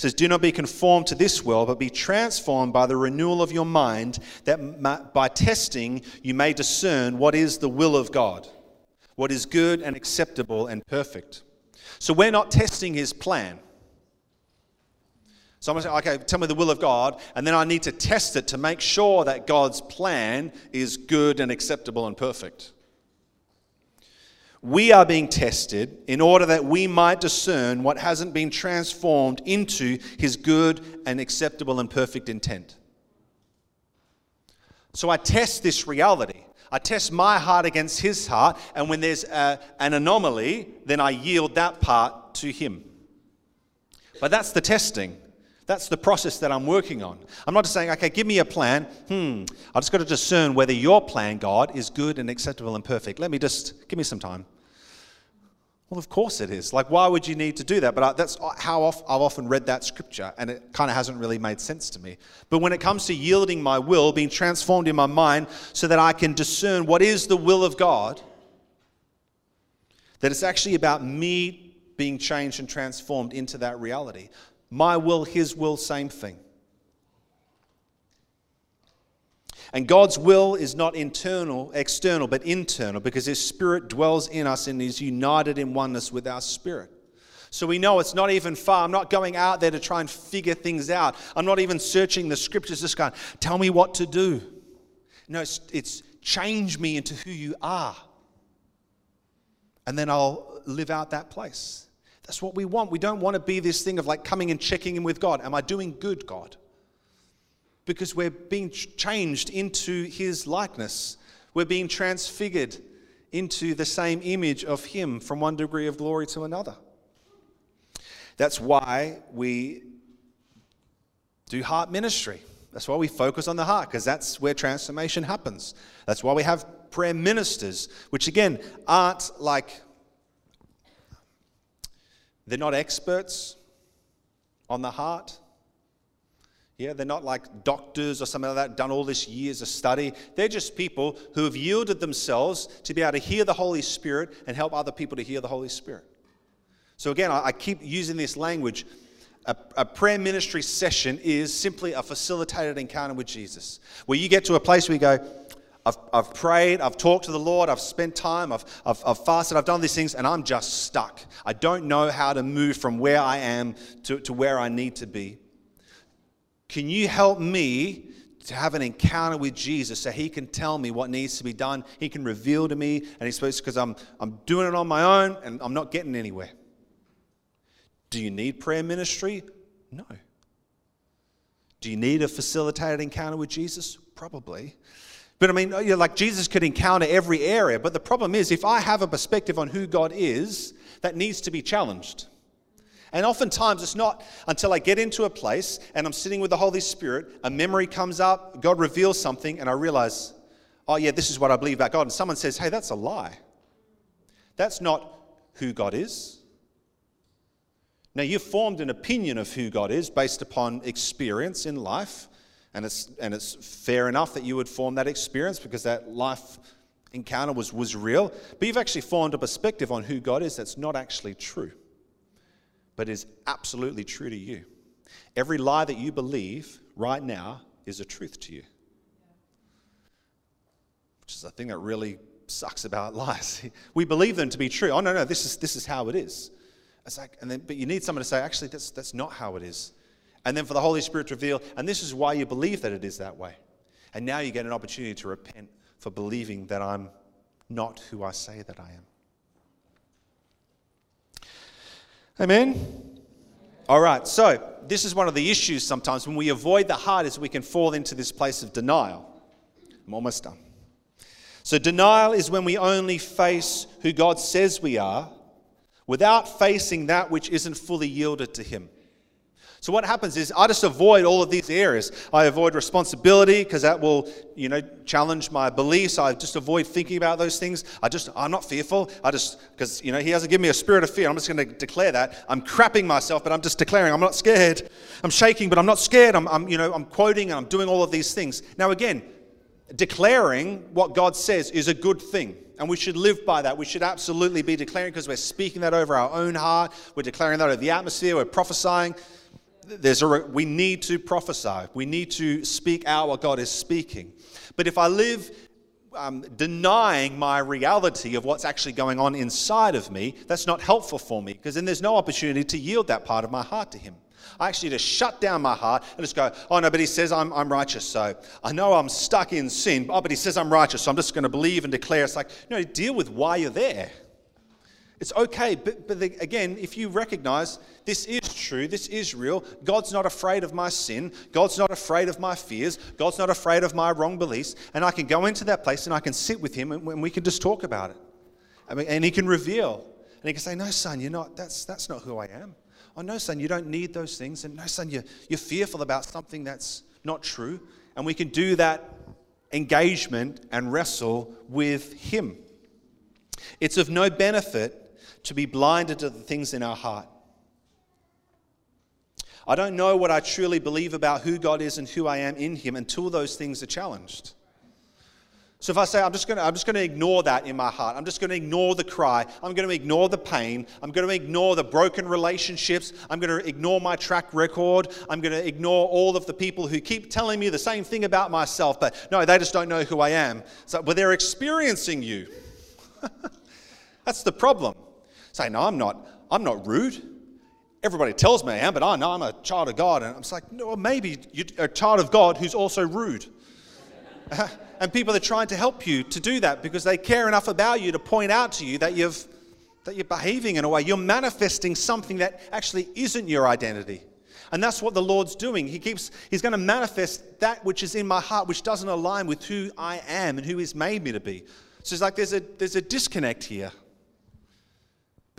says, Do not be conformed to this world, but be transformed by the renewal of your mind, that by testing you may discern what is the will of God, what is good and acceptable and perfect. So we're not testing His plan. Someone say, okay, tell me the will of God, and then I need to test it to make sure that God's plan is good and acceptable and perfect we are being tested in order that we might discern what hasn't been transformed into his good and acceptable and perfect intent. So I test this reality. I test my heart against his heart, and when there's a, an anomaly, then I yield that part to him. But that's the testing. That's the process that I'm working on. I'm not just saying, okay, give me a plan. Hmm, I just got to discern whether your plan, God, is good and acceptable and perfect. Let me just give me some time. Well, of course it is. Like, why would you need to do that? But that's how I've often read that scripture, and it kind of hasn't really made sense to me. But when it comes to yielding my will, being transformed in my mind so that I can discern what is the will of God, that it's actually about me being changed and transformed into that reality. My will, His will, same thing. And God's will is not internal, external, but internal because His Spirit dwells in us and is united in oneness with our spirit. So we know it's not even far. I'm not going out there to try and figure things out. I'm not even searching the scriptures, just going, tell me what to do. No, it's, it's change me into who you are. And then I'll live out that place. That's what we want. We don't want to be this thing of like coming and checking in with God. Am I doing good, God? Because we're being changed into His likeness. We're being transfigured into the same image of Him from one degree of glory to another. That's why we do heart ministry. That's why we focus on the heart, because that's where transformation happens. That's why we have prayer ministers, which again aren't like they're not experts on the heart. Yeah, they're not like doctors or something like that, done all this years of study. They're just people who have yielded themselves to be able to hear the Holy Spirit and help other people to hear the Holy Spirit. So, again, I, keep using this language. A, a, prayer ministry session is simply a facilitated encounter with Jesus, where you get to a place where you go, I've, I've prayed, I've talked to the Lord, I've spent time, I've, I've, I've, fasted, I've done these things, and I'm just stuck. I don't know how to move from where I am to, to where I need to be. Can you help me to have an encounter with Jesus so he can tell me what needs to be done? He can reveal to me, and he's supposed to, because I'm, I'm doing it on my own and I'm not getting anywhere. Do you need prayer ministry? No. Do you need a facilitated encounter with Jesus? Probably. But I mean, you know, like Jesus could encounter every area. But the problem is, if I have a perspective on who God is, that needs to be challenged. And oftentimes, it's not until I get into a place and I'm sitting with the Holy Spirit, a memory comes up, God reveals something, and I realize, oh, yeah, this is what I believe about God. And someone says, hey, that's a lie. That's not who God is. Now, you've formed an opinion of who God is based upon experience in life, and it's, and it's fair enough that you would form that experience because that life encounter was, was real. But you've actually formed a perspective on who God is that's not actually true but is absolutely true to you. Every lie that you believe right now is a truth to you. Which is a thing that really sucks about [LAUGHS] lies. We believe them to be true. Oh no, no, this is this is how it is. It's like, and then but you need someone to say, actually, that's that's not how it is. And then for the Holy Spirit to reveal, and this is why you believe that it is that way. And now you get an opportunity to repent for believing that I'm not who I say that I am. Amen? All right, so this is one of the issues sometimes when we avoid the heart is we can fall into this place of denial. I'm almost done. So, denial is when we only face who God says we are without facing that which isn't fully yielded to Him. So what happens is I just avoid all of these areas. I avoid responsibility because that will, you know, challenge my beliefs. I just avoid thinking about those things. I just I'm not fearful. I just because you know he hasn't given me a spirit of fear. I'm just going to declare that. I'm crapping myself, but I'm just declaring I'm not scared. I'm shaking, but I'm not scared. I'm, I'm you know I'm quoting and I'm doing all of these things. Now again, declaring what God says is a good thing. And we should live by that. We should absolutely be declaring because we're speaking that over our own heart. We're declaring that over the atmosphere. We're prophesying there's a, we need to prophesy. We need to speak out what God is speaking. But if I live um, denying my reality of what's actually going on inside of me, that's not helpful for me because then there's no opportunity to yield that part of my heart to Him. I actually just shut down my heart and just go, oh no, but He says I'm, I'm righteous. So I know I'm stuck in sin. Oh, but He says I'm righteous. So I'm just going to believe and declare. It's like, you no, deal with why you're there. It's okay, but, but the, again, if you recognize this is true, this is real, God's not afraid of my sin, God's not afraid of my fears, God's not afraid of my wrong beliefs, and I can go into that place and I can sit with Him and, and we can just talk about it. I mean, and He can reveal, and He can say, No, son, you're not, that's, that's not who I am. Oh, no, son, you don't need those things. And no, son, you're, you're fearful about something that's not true. And we can do that engagement and wrestle with Him. It's of no benefit to be blinded to the things in our heart. I don't know what I truly believe about who God is and who I am in Him until those things are challenged. So if I say I'm just going to ignore that in my heart. I'm just going to ignore the cry. I'm going to ignore the pain. I'm going to ignore the broken relationships. I'm going to ignore my track record. I'm going to ignore all of the people who keep telling me the same thing about myself, but no, they just don't know who I am. So but they're experiencing you. [LAUGHS] That's the problem. Say, no, I'm not, I'm not rude. Everybody tells me I am, but I know I'm a child of God. And I'm like, no, maybe you're a child of God who's also rude. [LAUGHS] and people are trying to help you to do that because they care enough about you to point out to you that you've that you're behaving in a way you're manifesting something that actually isn't your identity and that's what the lord's doing he keeps he's going to manifest that which is in my heart which doesn't align with who i am and who he's made me to be so it's like there's a there's a disconnect here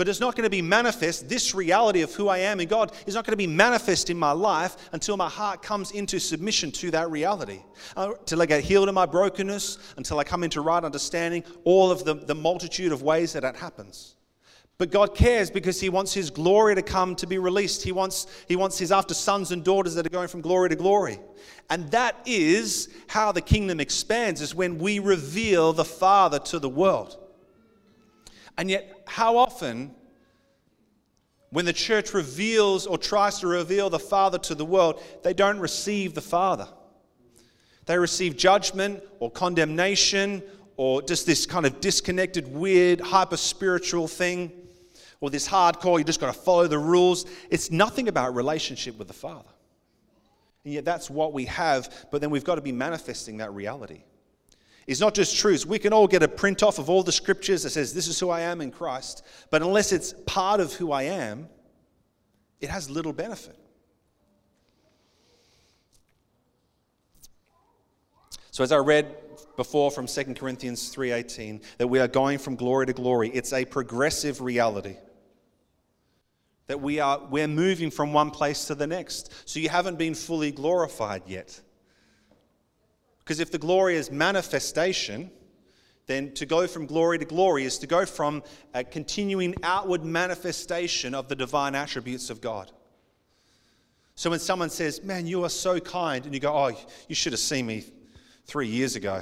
but it's not going to be manifest. This reality of who I am in God is not going to be manifest in my life until my heart comes into submission to that reality. Uh, until I get healed in my brokenness, until I come into right understanding all of the, the multitude of ways that that happens. But God cares because He wants His glory to come to be released. He wants, he wants His after sons and daughters that are going from glory to glory. And that is how the kingdom expands, is when we reveal the Father to the world. And yet, how often, when the church reveals or tries to reveal the Father to the world, they don't receive the Father? They receive judgment or condemnation or just this kind of disconnected, weird, hyper spiritual thing or this hardcore, you just got to follow the rules. It's nothing about relationship with the Father. And yet that's what we have, but then we've got to be manifesting that reality is not just truths. We can all get a print off of all the scriptures that says, This is who I am in Christ. But unless it's part of who I am, it has little benefit. So as I read before from 2 Corinthians 3:18 that we are going from glory to glory, it's a progressive reality. That we are we're moving from one place to the next. So you haven't been fully glorified yet. Because if the glory is manifestation, then to go from glory to glory is to go from a continuing outward manifestation of the divine attributes of God. So when someone says, Man, you are so kind, and you go, Oh, you should have seen me three years ago,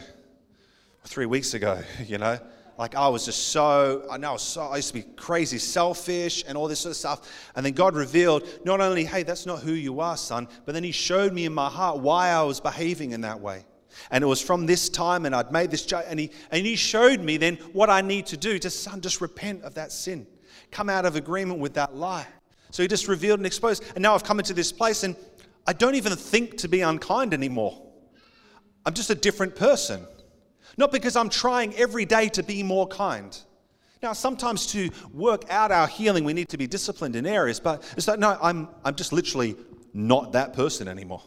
three weeks ago, [LAUGHS] you know. Like I was just so, I know, so, I used to be crazy selfish and all this sort of stuff. And then God revealed not only, hey, that's not who you are, son, but then He showed me in my heart why I was behaving in that way. And it was from this time, and I'd made this, ju- and he, and he showed me then what I need to do. Just, son, just repent of that sin. Come out of agreement with that lie. So he just revealed and exposed. And now I've come into this place, and I don't even think to be unkind anymore. I'm just a different person. Not because I'm trying every day to be more kind. Now, sometimes to work out our healing, we need to be disciplined in areas, but it's like, no, I'm, I'm just literally not that person anymore.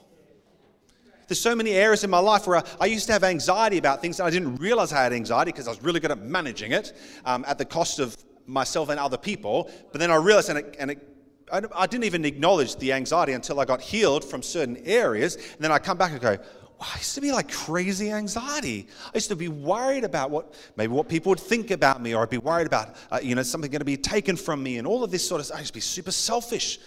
There's so many areas in my life where I, I used to have anxiety about things and I didn't realize I had anxiety because I was really good at managing it um, at the cost of myself and other people. But then I realized, and, it, and it, I, I didn't even acknowledge the anxiety until I got healed from certain areas. And then I come back and go, I used to be like crazy anxiety. I used to be worried about what maybe what people would think about me, or I'd be worried about uh, you know something going to be taken from me, and all of this sort of. I used to be super selfish,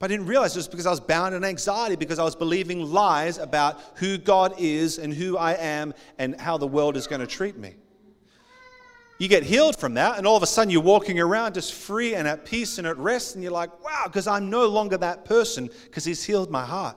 but I didn't realize it was because I was bound in anxiety because I was believing lies about who God is and who I am and how the world is going to treat me. You get healed from that, and all of a sudden you're walking around just free and at peace and at rest, and you're like, wow, because I'm no longer that person because He's healed my heart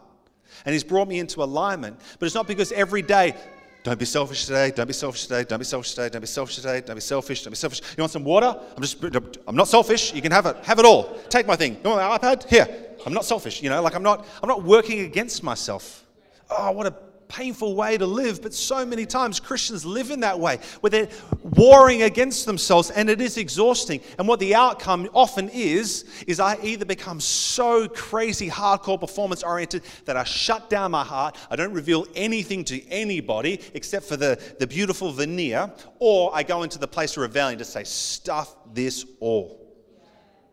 and He's brought me into alignment. But it's not because every day, don't be selfish today, don't be selfish today, don't be selfish today, don't be selfish today, don't be selfish, don't be selfish. You want some water? I'm just, I'm not selfish. You can have it, have it all. Take my thing. You want my iPad? Here. I'm not selfish. You know, like I'm not, I'm not working against myself. Oh, what a painful way to live, but so many times Christians live in that way, where they're warring against themselves, and it is exhausting. And what the outcome often is, is I either become so crazy, hardcore performance oriented that I shut down my heart, I don't reveal anything to anybody except for the, the beautiful veneer, or I go into the place of rebellion to say, stuff this all.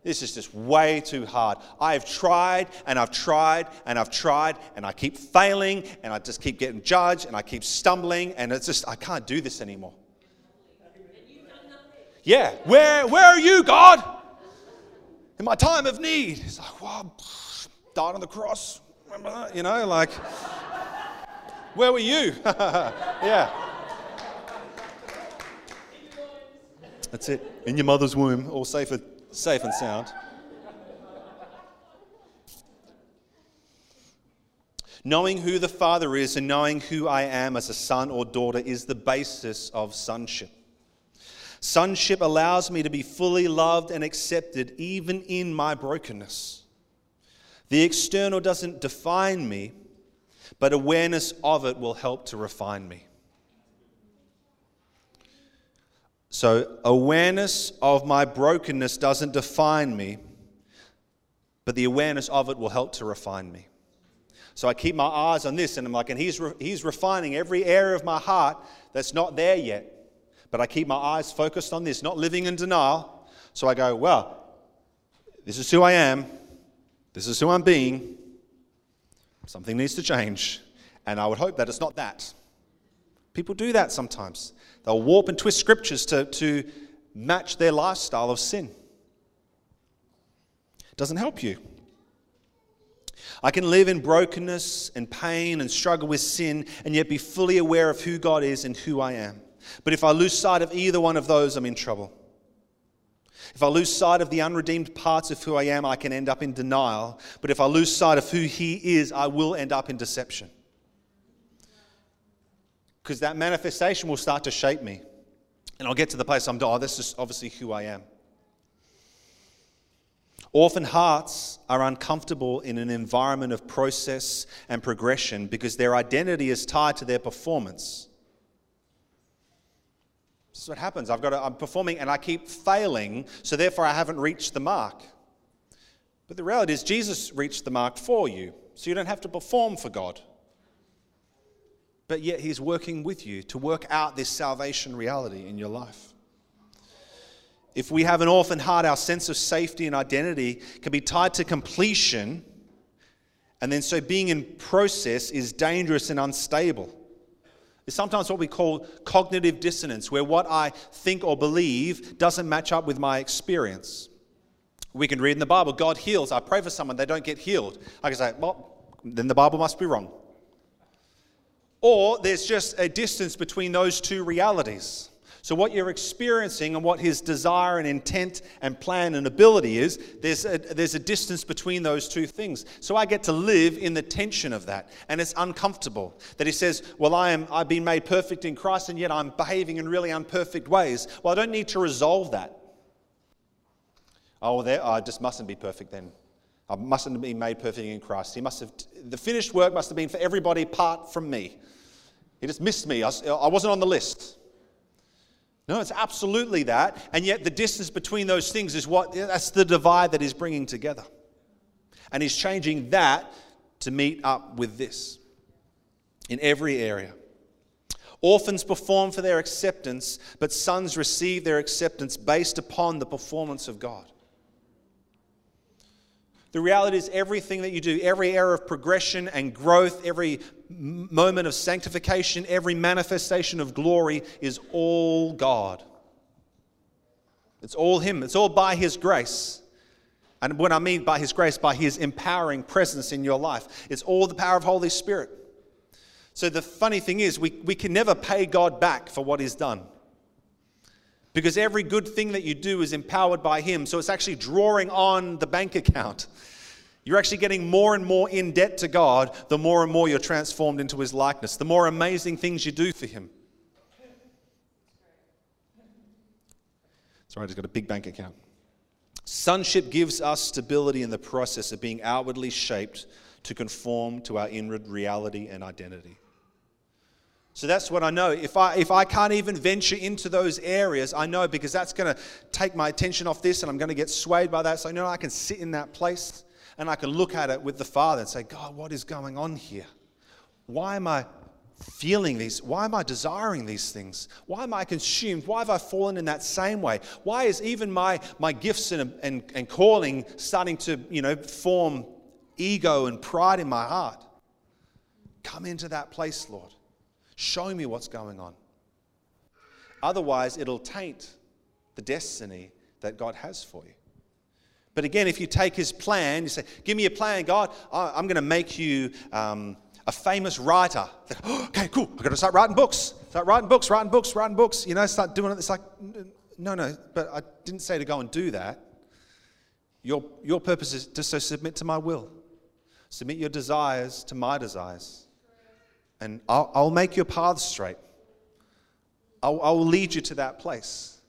This is just way too hard. I've tried and I've tried and I've tried and I keep failing and I just keep getting judged and I keep stumbling and it's just, I can't do this anymore. Yeah, where, where are you, God? In my time of need. It's like, well, died on the cross. You know, like, where were you? [LAUGHS] yeah. That's it. In your mother's womb, all safe safe and sound. Knowing who the Father is and knowing who I am as a son or daughter is the basis of sonship. Sonship allows me to be fully loved and accepted even in my brokenness. The external doesn't define me, but awareness of it will help to refine me. So, awareness of my brokenness doesn't define me, but the awareness of it will help to refine me. So, I keep my eyes on this, and I'm like, and he's, re- he's refining every area of my heart that's not there yet. But I keep my eyes focused on this, not living in denial. So, I go, well, this is who I am, this is who I'm being. Something needs to change. And I would hope that it's not that. People do that sometimes. They'll warp and twist scriptures to, to match their lifestyle of sin. It doesn't help you. I can live in brokenness and pain and struggle with sin and yet be fully aware of who God is and who I am. But if I lose sight of either one of those, I'm in trouble. If I lose sight of the unredeemed parts of who I am, I can end up in denial. But if I lose sight of who He is, I will end up in deception because that manifestation will start to shape me. And I'll get to the place I'm, oh, this is obviously who I am. Orphan hearts are uncomfortable in an environment of process and progression because their identity is tied to their performance. This is what happens. I've got to, I'm performing and I keep failing, so therefore I haven't reached the mark. But the reality is, Jesus reached the mark for you, so you don't have to perform for God. But yet, He's working with you to work out this salvation reality in your life. If we have an orphan heart, our sense of safety and identity can be tied to completion, and then so being in process is dangerous and unstable. It's sometimes what we call cognitive dissonance, where what I think or believe doesn't match up with my experience. We can read in the Bible, God heals. I pray for someone, they don't get healed. I can say, well, then the Bible must be wrong. Or there's just a distance between those two realities. So, what you're experiencing and what his desire and intent and plan and ability is, there's a, there's a distance between those two things. So, I get to live in the tension of that. And it's uncomfortable that he says, Well, I am, I've been made perfect in Christ, and yet I'm behaving in really unperfect ways. Well, I don't need to resolve that. Oh, there, I just mustn't be perfect then. I mustn't be made perfect in Christ. He must have, the finished work must have been for everybody apart from me. He just missed me. I, I wasn't on the list. No, it's absolutely that. And yet, the distance between those things is what, that's the divide that he's bringing together. And he's changing that to meet up with this in every area. Orphans perform for their acceptance, but sons receive their acceptance based upon the performance of God. The reality is, everything that you do, every area of progression and growth, every moment of sanctification, every manifestation of glory is all God. It's all Him, it's all by His grace. And what I mean by His grace, by His empowering presence in your life, it's all the power of Holy Spirit. So the funny thing is, we, we can never pay God back for what He's done. Because every good thing that you do is empowered by Him. So it's actually drawing on the bank account. You're actually getting more and more in debt to God the more and more you're transformed into His likeness, the more amazing things you do for Him. Sorry, He's got a big bank account. Sonship gives us stability in the process of being outwardly shaped to conform to our inward reality and identity. So that's what I know. If I, if I can't even venture into those areas, I know because that's going to take my attention off this and I'm going to get swayed by that. So I know I can sit in that place and I can look at it with the Father and say, God, what is going on here? Why am I feeling these? Why am I desiring these things? Why am I consumed? Why have I fallen in that same way? Why is even my, my gifts and, and, and calling starting to, you know, form ego and pride in my heart? Come into that place, Lord. Show me what's going on. Otherwise, it'll taint the destiny that God has for you. But again, if you take his plan, you say, Give me a plan, God, I'm going to make you um, a famous writer. oh, okay, cool. I've got to start writing books. Start writing books, writing books, writing books. You know, start doing it. It's like, no, no, but I didn't say to go and do that. Your, your purpose is to so submit to my will, submit your desires to my desires and I'll, I'll make your path straight. I'll, I'll lead you to that place.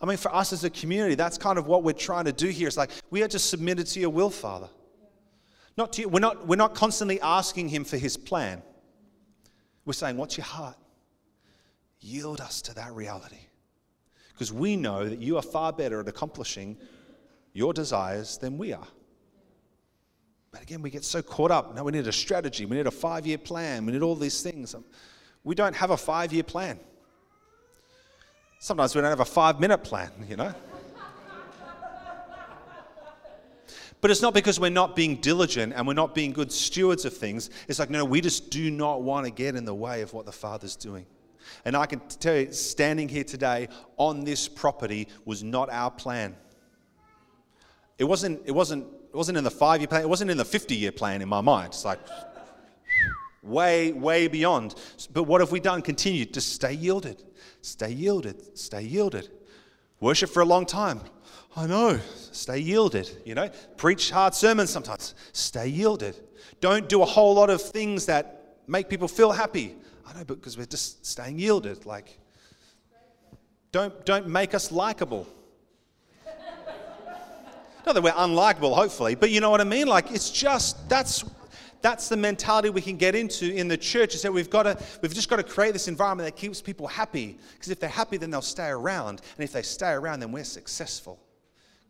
I mean, for us as a community, that's kind of what we're trying to do here. It's like we are just submitted to your will, Father. Not to you. We're not, we're not constantly asking Him for His plan. We're saying, What's your heart? Yield us to that reality. Because we know that you are far better at accomplishing your desires than we are. But again, we get so caught up. Now we need a strategy, we need a five year plan, we need all these things. We don't have a five year plan. Sometimes we don't have a five minute plan, you know? But it's not because we're not being diligent and we're not being good stewards of things. It's like, no, we just do not want to get in the way of what the Father's doing. And I can tell you, standing here today on this property was not our plan. It wasn't, it wasn't it wasn't in the five year plan, it wasn't in the 50 year plan in my mind. It's like way, way beyond. But what have we done? Continued to stay yielded, stay yielded, stay yielded. Worship for a long time. I know, stay yielded. You know, preach hard sermons sometimes. Stay yielded. Don't do a whole lot of things that make people feel happy. I know, because we're just staying yielded. Like, don't, don't make us likable. [LAUGHS] Not that we're unlikable, hopefully, but you know what I mean? Like, it's just, that's, that's the mentality we can get into in the church is that we've got to we've just got to create this environment that keeps people happy because if they're happy then they'll stay around and if they stay around then we're successful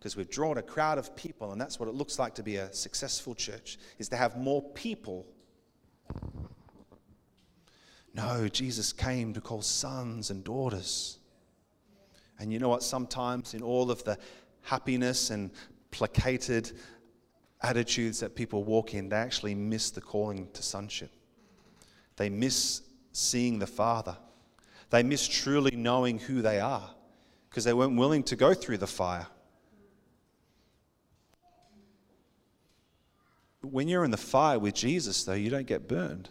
because we've drawn a crowd of people, and that's what it looks like to be a successful church, is to have more people. No, Jesus came to call sons and daughters. And you know what? Sometimes in all of the happiness and placated attitudes that people walk in, they actually miss the calling to sonship. They miss seeing the Father. They miss truly knowing who they are because they weren't willing to go through the fire. When you're in the fire with Jesus, though, you don't get burned.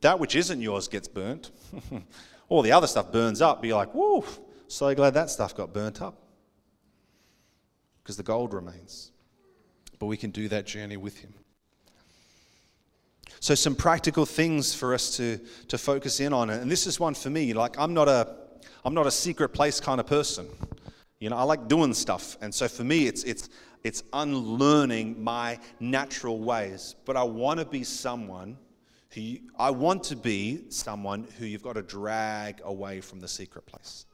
that which isn't yours gets burnt. [LAUGHS] All the other stuff burns up. You're like, whoa, so glad that stuff got burnt up. Because the gold remains. But we can do that journey with Him. So, some practical things for us to, to focus in on. And this is one for me. Like, I'm not a, I'm not a secret place kind of person. You know, I like doing stuff. And so for me, it's, it's, it's unlearning my natural ways. But I want to be someone who, you, I want to be someone who you've got to drag away from the secret place.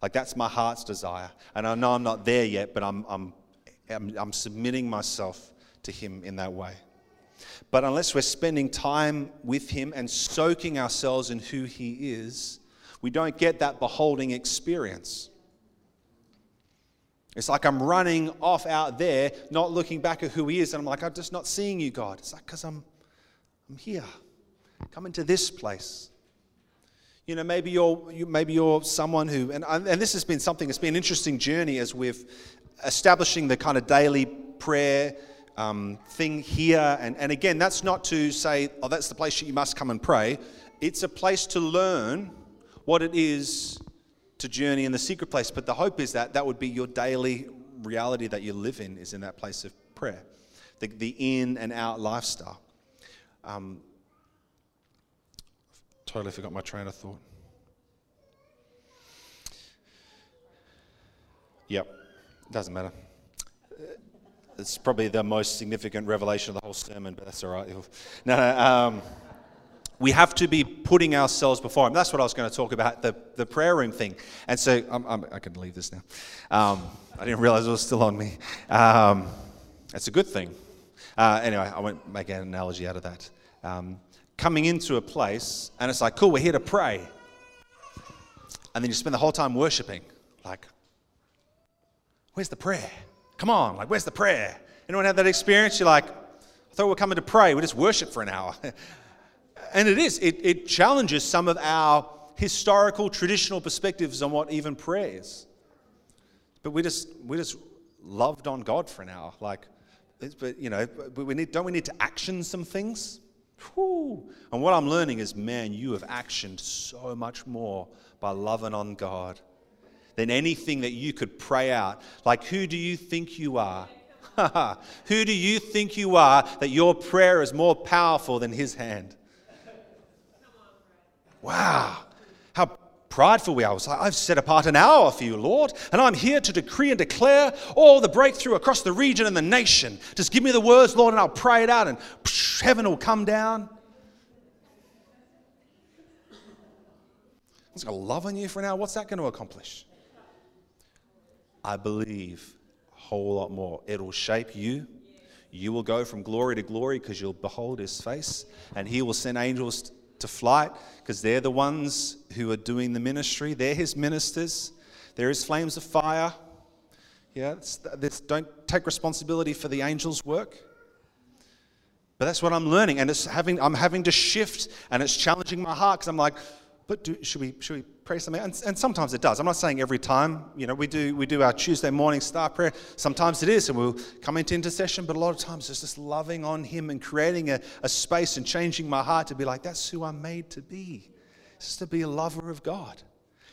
Like, that's my heart's desire. And I know I'm not there yet, but I'm, I'm, I'm, I'm submitting myself to Him in that way. But unless we're spending time with Him and soaking ourselves in who He is, we don't get that beholding experience. It's like I'm running off out there, not looking back at who He is, and I'm like, I'm just not seeing you, God. It's like, because I'm, I'm here. Come into this place. You know, maybe you're, you, maybe you're someone who, and, and this has been something, it's been an interesting journey as we've establishing the kind of daily prayer um, thing here. And, and again, that's not to say, oh, that's the place you must come and pray. It's a place to learn what it is to journey in the secret place. But the hope is that that would be your daily reality that you live in, is in that place of prayer, the, the in and out lifestyle. Um, totally forgot my train of thought. Yep, doesn't matter it's probably the most significant revelation of the whole sermon, but that's all right. No, no. Um, we have to be putting ourselves before Him. That's what I was going to talk about, the, the prayer room thing. And so I'm, I'm, i can leave this now. Um, I didn't realize it was still on me. Um, it's a good thing. Uh, anyway, I won't make an analogy out of that. Um, coming into a place, and it's like, cool, we're here to pray. And then you spend the whole time worshiping. Like, where's the prayer? Come on, like, where's the prayer? Anyone have that experience? You're like, I thought we are coming to pray. We just worship for an hour. [LAUGHS] and it is, it, it challenges some of our historical, traditional perspectives on what even prayer is. But we just, we just loved on God for an hour. Like, but you know, we need, don't we need to action some things? Whew. And what I'm learning is, man, you have actioned so much more by loving on God than anything that you could pray out. Like, who do you think you are? [LAUGHS] who do you think you are that your prayer is more powerful than his hand? Wow. How prideful we are. I was like, I've set apart an hour for you, Lord, and I'm here to decree and declare all the breakthrough across the region and the nation. Just give me the words, Lord, and I'll pray it out, and psh, heaven will come down. It's got love on you for an hour. What's that going to accomplish? I believe a whole lot more. It'll shape you. You will go from glory to glory because you'll behold his face, and he will send angels to flight because they're the ones who are doing the ministry. They're his ministers. There is flames of fire. Yeah, this, don't take responsibility for the angels' work. But that's what I'm learning, and it's having, I'm having to shift, and it's challenging my heart because I'm like, but do, should we should we something? And, and, sometimes it does. I'm not saying every time. You know, we do we do our Tuesday morning star prayer. Sometimes it is, and we'll come into intercession. But a lot of times it's just loving on Him and creating a, a space and changing my heart to be like, that's who I'm made to be. It's to be a lover of God.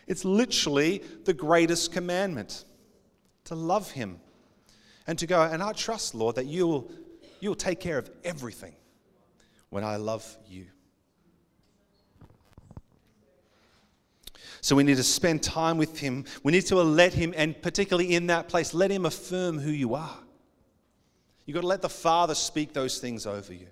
It's literally the greatest commandment to love Him and to go. And I trust, Lord, that you'll you'll take care of everything when I love you. So we need to spend time with Him. We need to let Him, and particularly in that place, let Him affirm who you are. You've got to let the Father speak those things over you.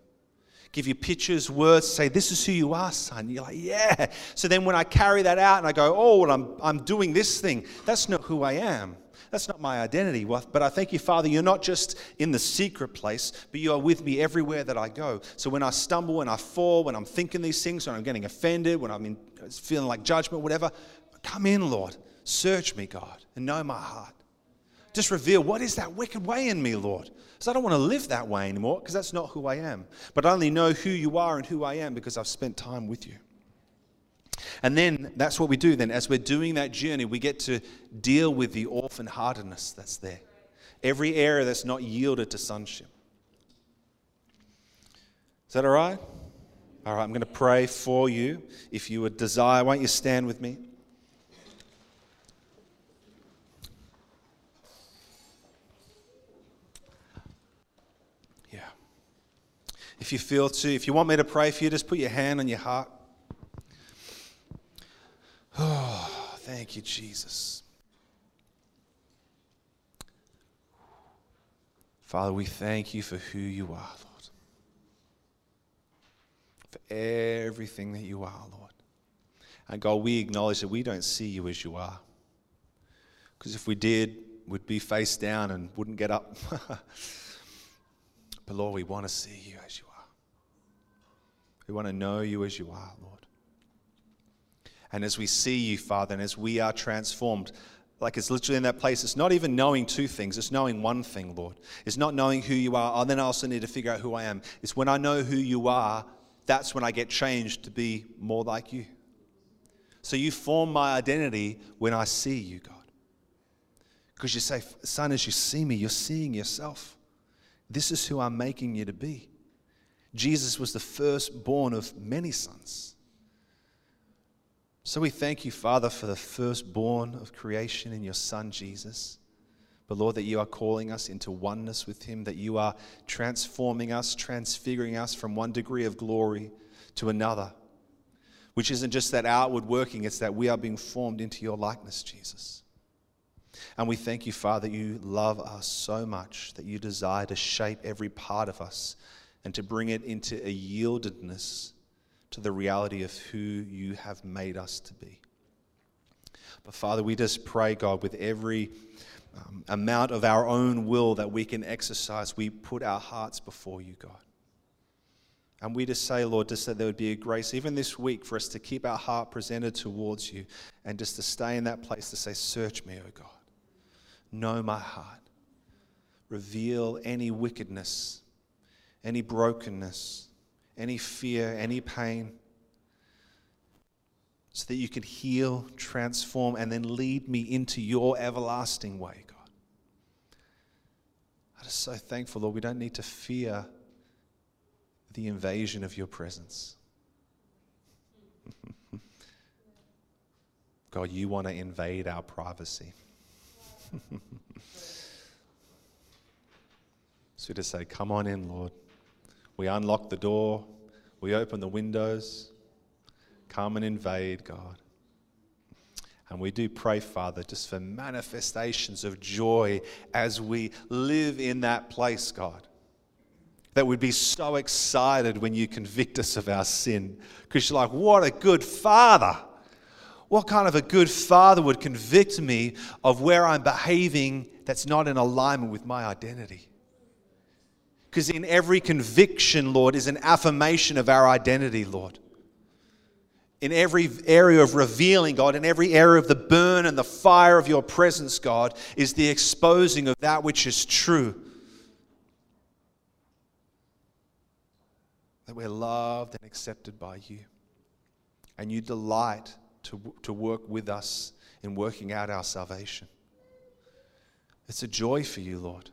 give you pictures, words, say, This is who you are, son. You're like, Yeah. So then when I carry that out and I go, Oh, well, I'm, I'm doing this thing, that's not who I am. That's not my identity. But I thank you, Father, you're not just in the secret place, but you are with me everywhere that I go. So when I stumble, when I fall, when I'm thinking these things, when I'm getting offended, when I'm in, feeling like judgment, whatever, come in, Lord. Search me, God, and know my heart. Just reveal what is that wicked way in me, Lord. Because I don't want to live that way anymore, because that's not who I am. But I only know who you are and who I am because I've spent time with you. And then that's what we do then. As we're doing that journey, we get to deal with the orphan heartedness that's there. Every area that's not yielded to sonship. Is that all right? All right, I'm going to pray for you. If you would desire, won't you stand with me? Yeah. If you feel to, if you want me to pray for you, just put your hand on your heart. Oh, thank you, Jesus. Father, we thank you for who you are, Lord. For everything that you are, Lord. And God, we acknowledge that we don't see you as you are. Because if we did, we'd be face down and wouldn't get up. [LAUGHS] but Lord, we want to see you as you are. We want to know you as you are, Lord. And as we see you, Father, and as we are transformed, like it's literally in that place, it's not even knowing two things, it's knowing one thing, Lord. It's not knowing who you are, oh, then I also need to figure out who I am. It's when I know who you are, that's when I get changed to be more like you. So you form my identity when I see you, God. Because you say, Son, as you see me, you're seeing yourself. This is who I'm making you to be. Jesus was the firstborn of many sons. So we thank you, Father, for the firstborn of creation in your Son, Jesus. But Lord, that you are calling us into oneness with Him, that you are transforming us, transfiguring us from one degree of glory to another, which isn't just that outward working, it's that we are being formed into your likeness, Jesus. And we thank you, Father, that you love us so much that you desire to shape every part of us and to bring it into a yieldedness to the reality of who you have made us to be. But Father, we just pray, God, with every um, amount of our own will that we can exercise, we put our hearts before you, God. And we just say, Lord, just that there would be a grace, even this week, for us to keep our heart presented towards you and just to stay in that place to say, Search me, O God. Know my heart. Reveal any wickedness, any brokenness, any fear, any pain, so that you could heal, transform, and then lead me into your everlasting way, God. I'm just so thankful, Lord. We don't need to fear the invasion of your presence. [LAUGHS] God, you want to invade our privacy. [LAUGHS] so to say, Come on in, Lord. We unlock the door, we open the windows. Come and invade, God. And we do pray, Father, just for manifestations of joy as we live in that place, God. That we'd be so excited when you convict us of our sin. Because you're like, what a good father. What kind of a good father would convict me of where I'm behaving that's not in alignment with my identity? Because in every conviction, Lord, is an affirmation of our identity, Lord. In every area of revealing, God, in every area of the burn and the fire of your presence, God, is the exposing of that which is true. That we're loved and accepted by you. And you delight to, to work with us in working out our salvation. It's a joy for you, Lord.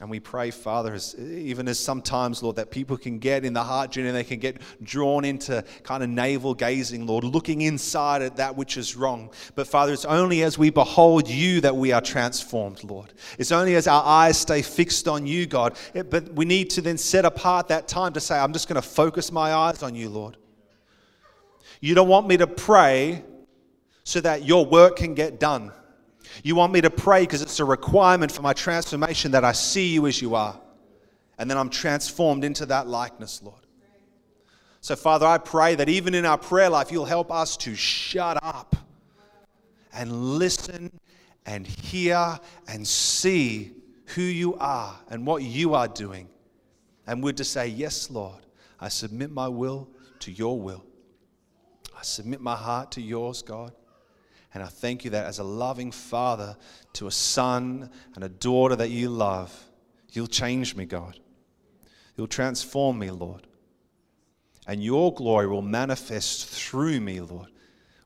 And we pray, Father, as, even as sometimes, Lord, that people can get in the heart journey, and they can get drawn into kind of navel gazing, Lord, looking inside at that which is wrong. But Father, it's only as we behold you that we are transformed, Lord. It's only as our eyes stay fixed on you, God. It, but we need to then set apart that time to say, I'm just going to focus my eyes on you, Lord. You don't want me to pray so that your work can get done. You want me to pray because it's a requirement for my transformation that I see you as you are And then I'm transformed into that likeness, Lord. So, Father, I pray that even in our prayer life, you'll help us to shut up and listen and hear and see who you are and what you are doing. And we're to say, Yes, Lord, I submit my will to your will. I submit my heart to yours, God. And I thank you that as a loving father to a son and a daughter that you love, you'll change me, God. You'll transform me, Lord. And your glory will manifest through me, Lord,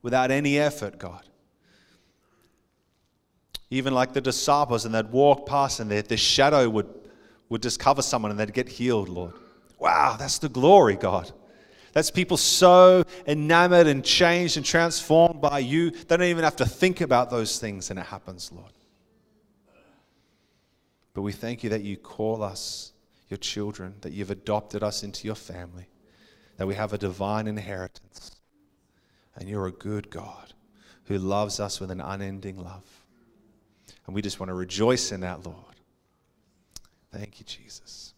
without any effort, God. Even like the disciples, and they'd walk past and their, their shadow would, would just cover someone and they'd get healed, Lord. Wow, that's the glory, God. That's people so enamored and changed and transformed by you, they don't even have to think about those things and it happens, Lord. But we thank you that you call us your children, that you've adopted us into your family, that we have a divine inheritance. And you're a good God who loves us with an unending love. And we just want to rejoice in that, Lord. Thank you, Jesus.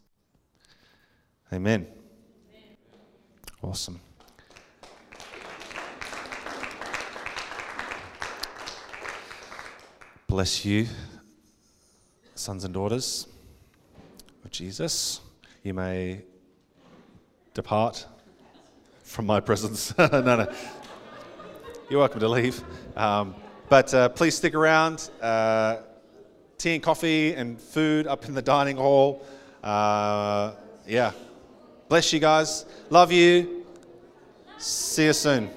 Amen. Awesome. Bless you, sons and daughters of Jesus. You may depart from my presence. [LAUGHS] no, no. You're welcome to leave. Um, but uh, please stick around. Uh, tea and coffee and food up in the dining hall. Uh, yeah. Bless you guys. Love you. See you soon.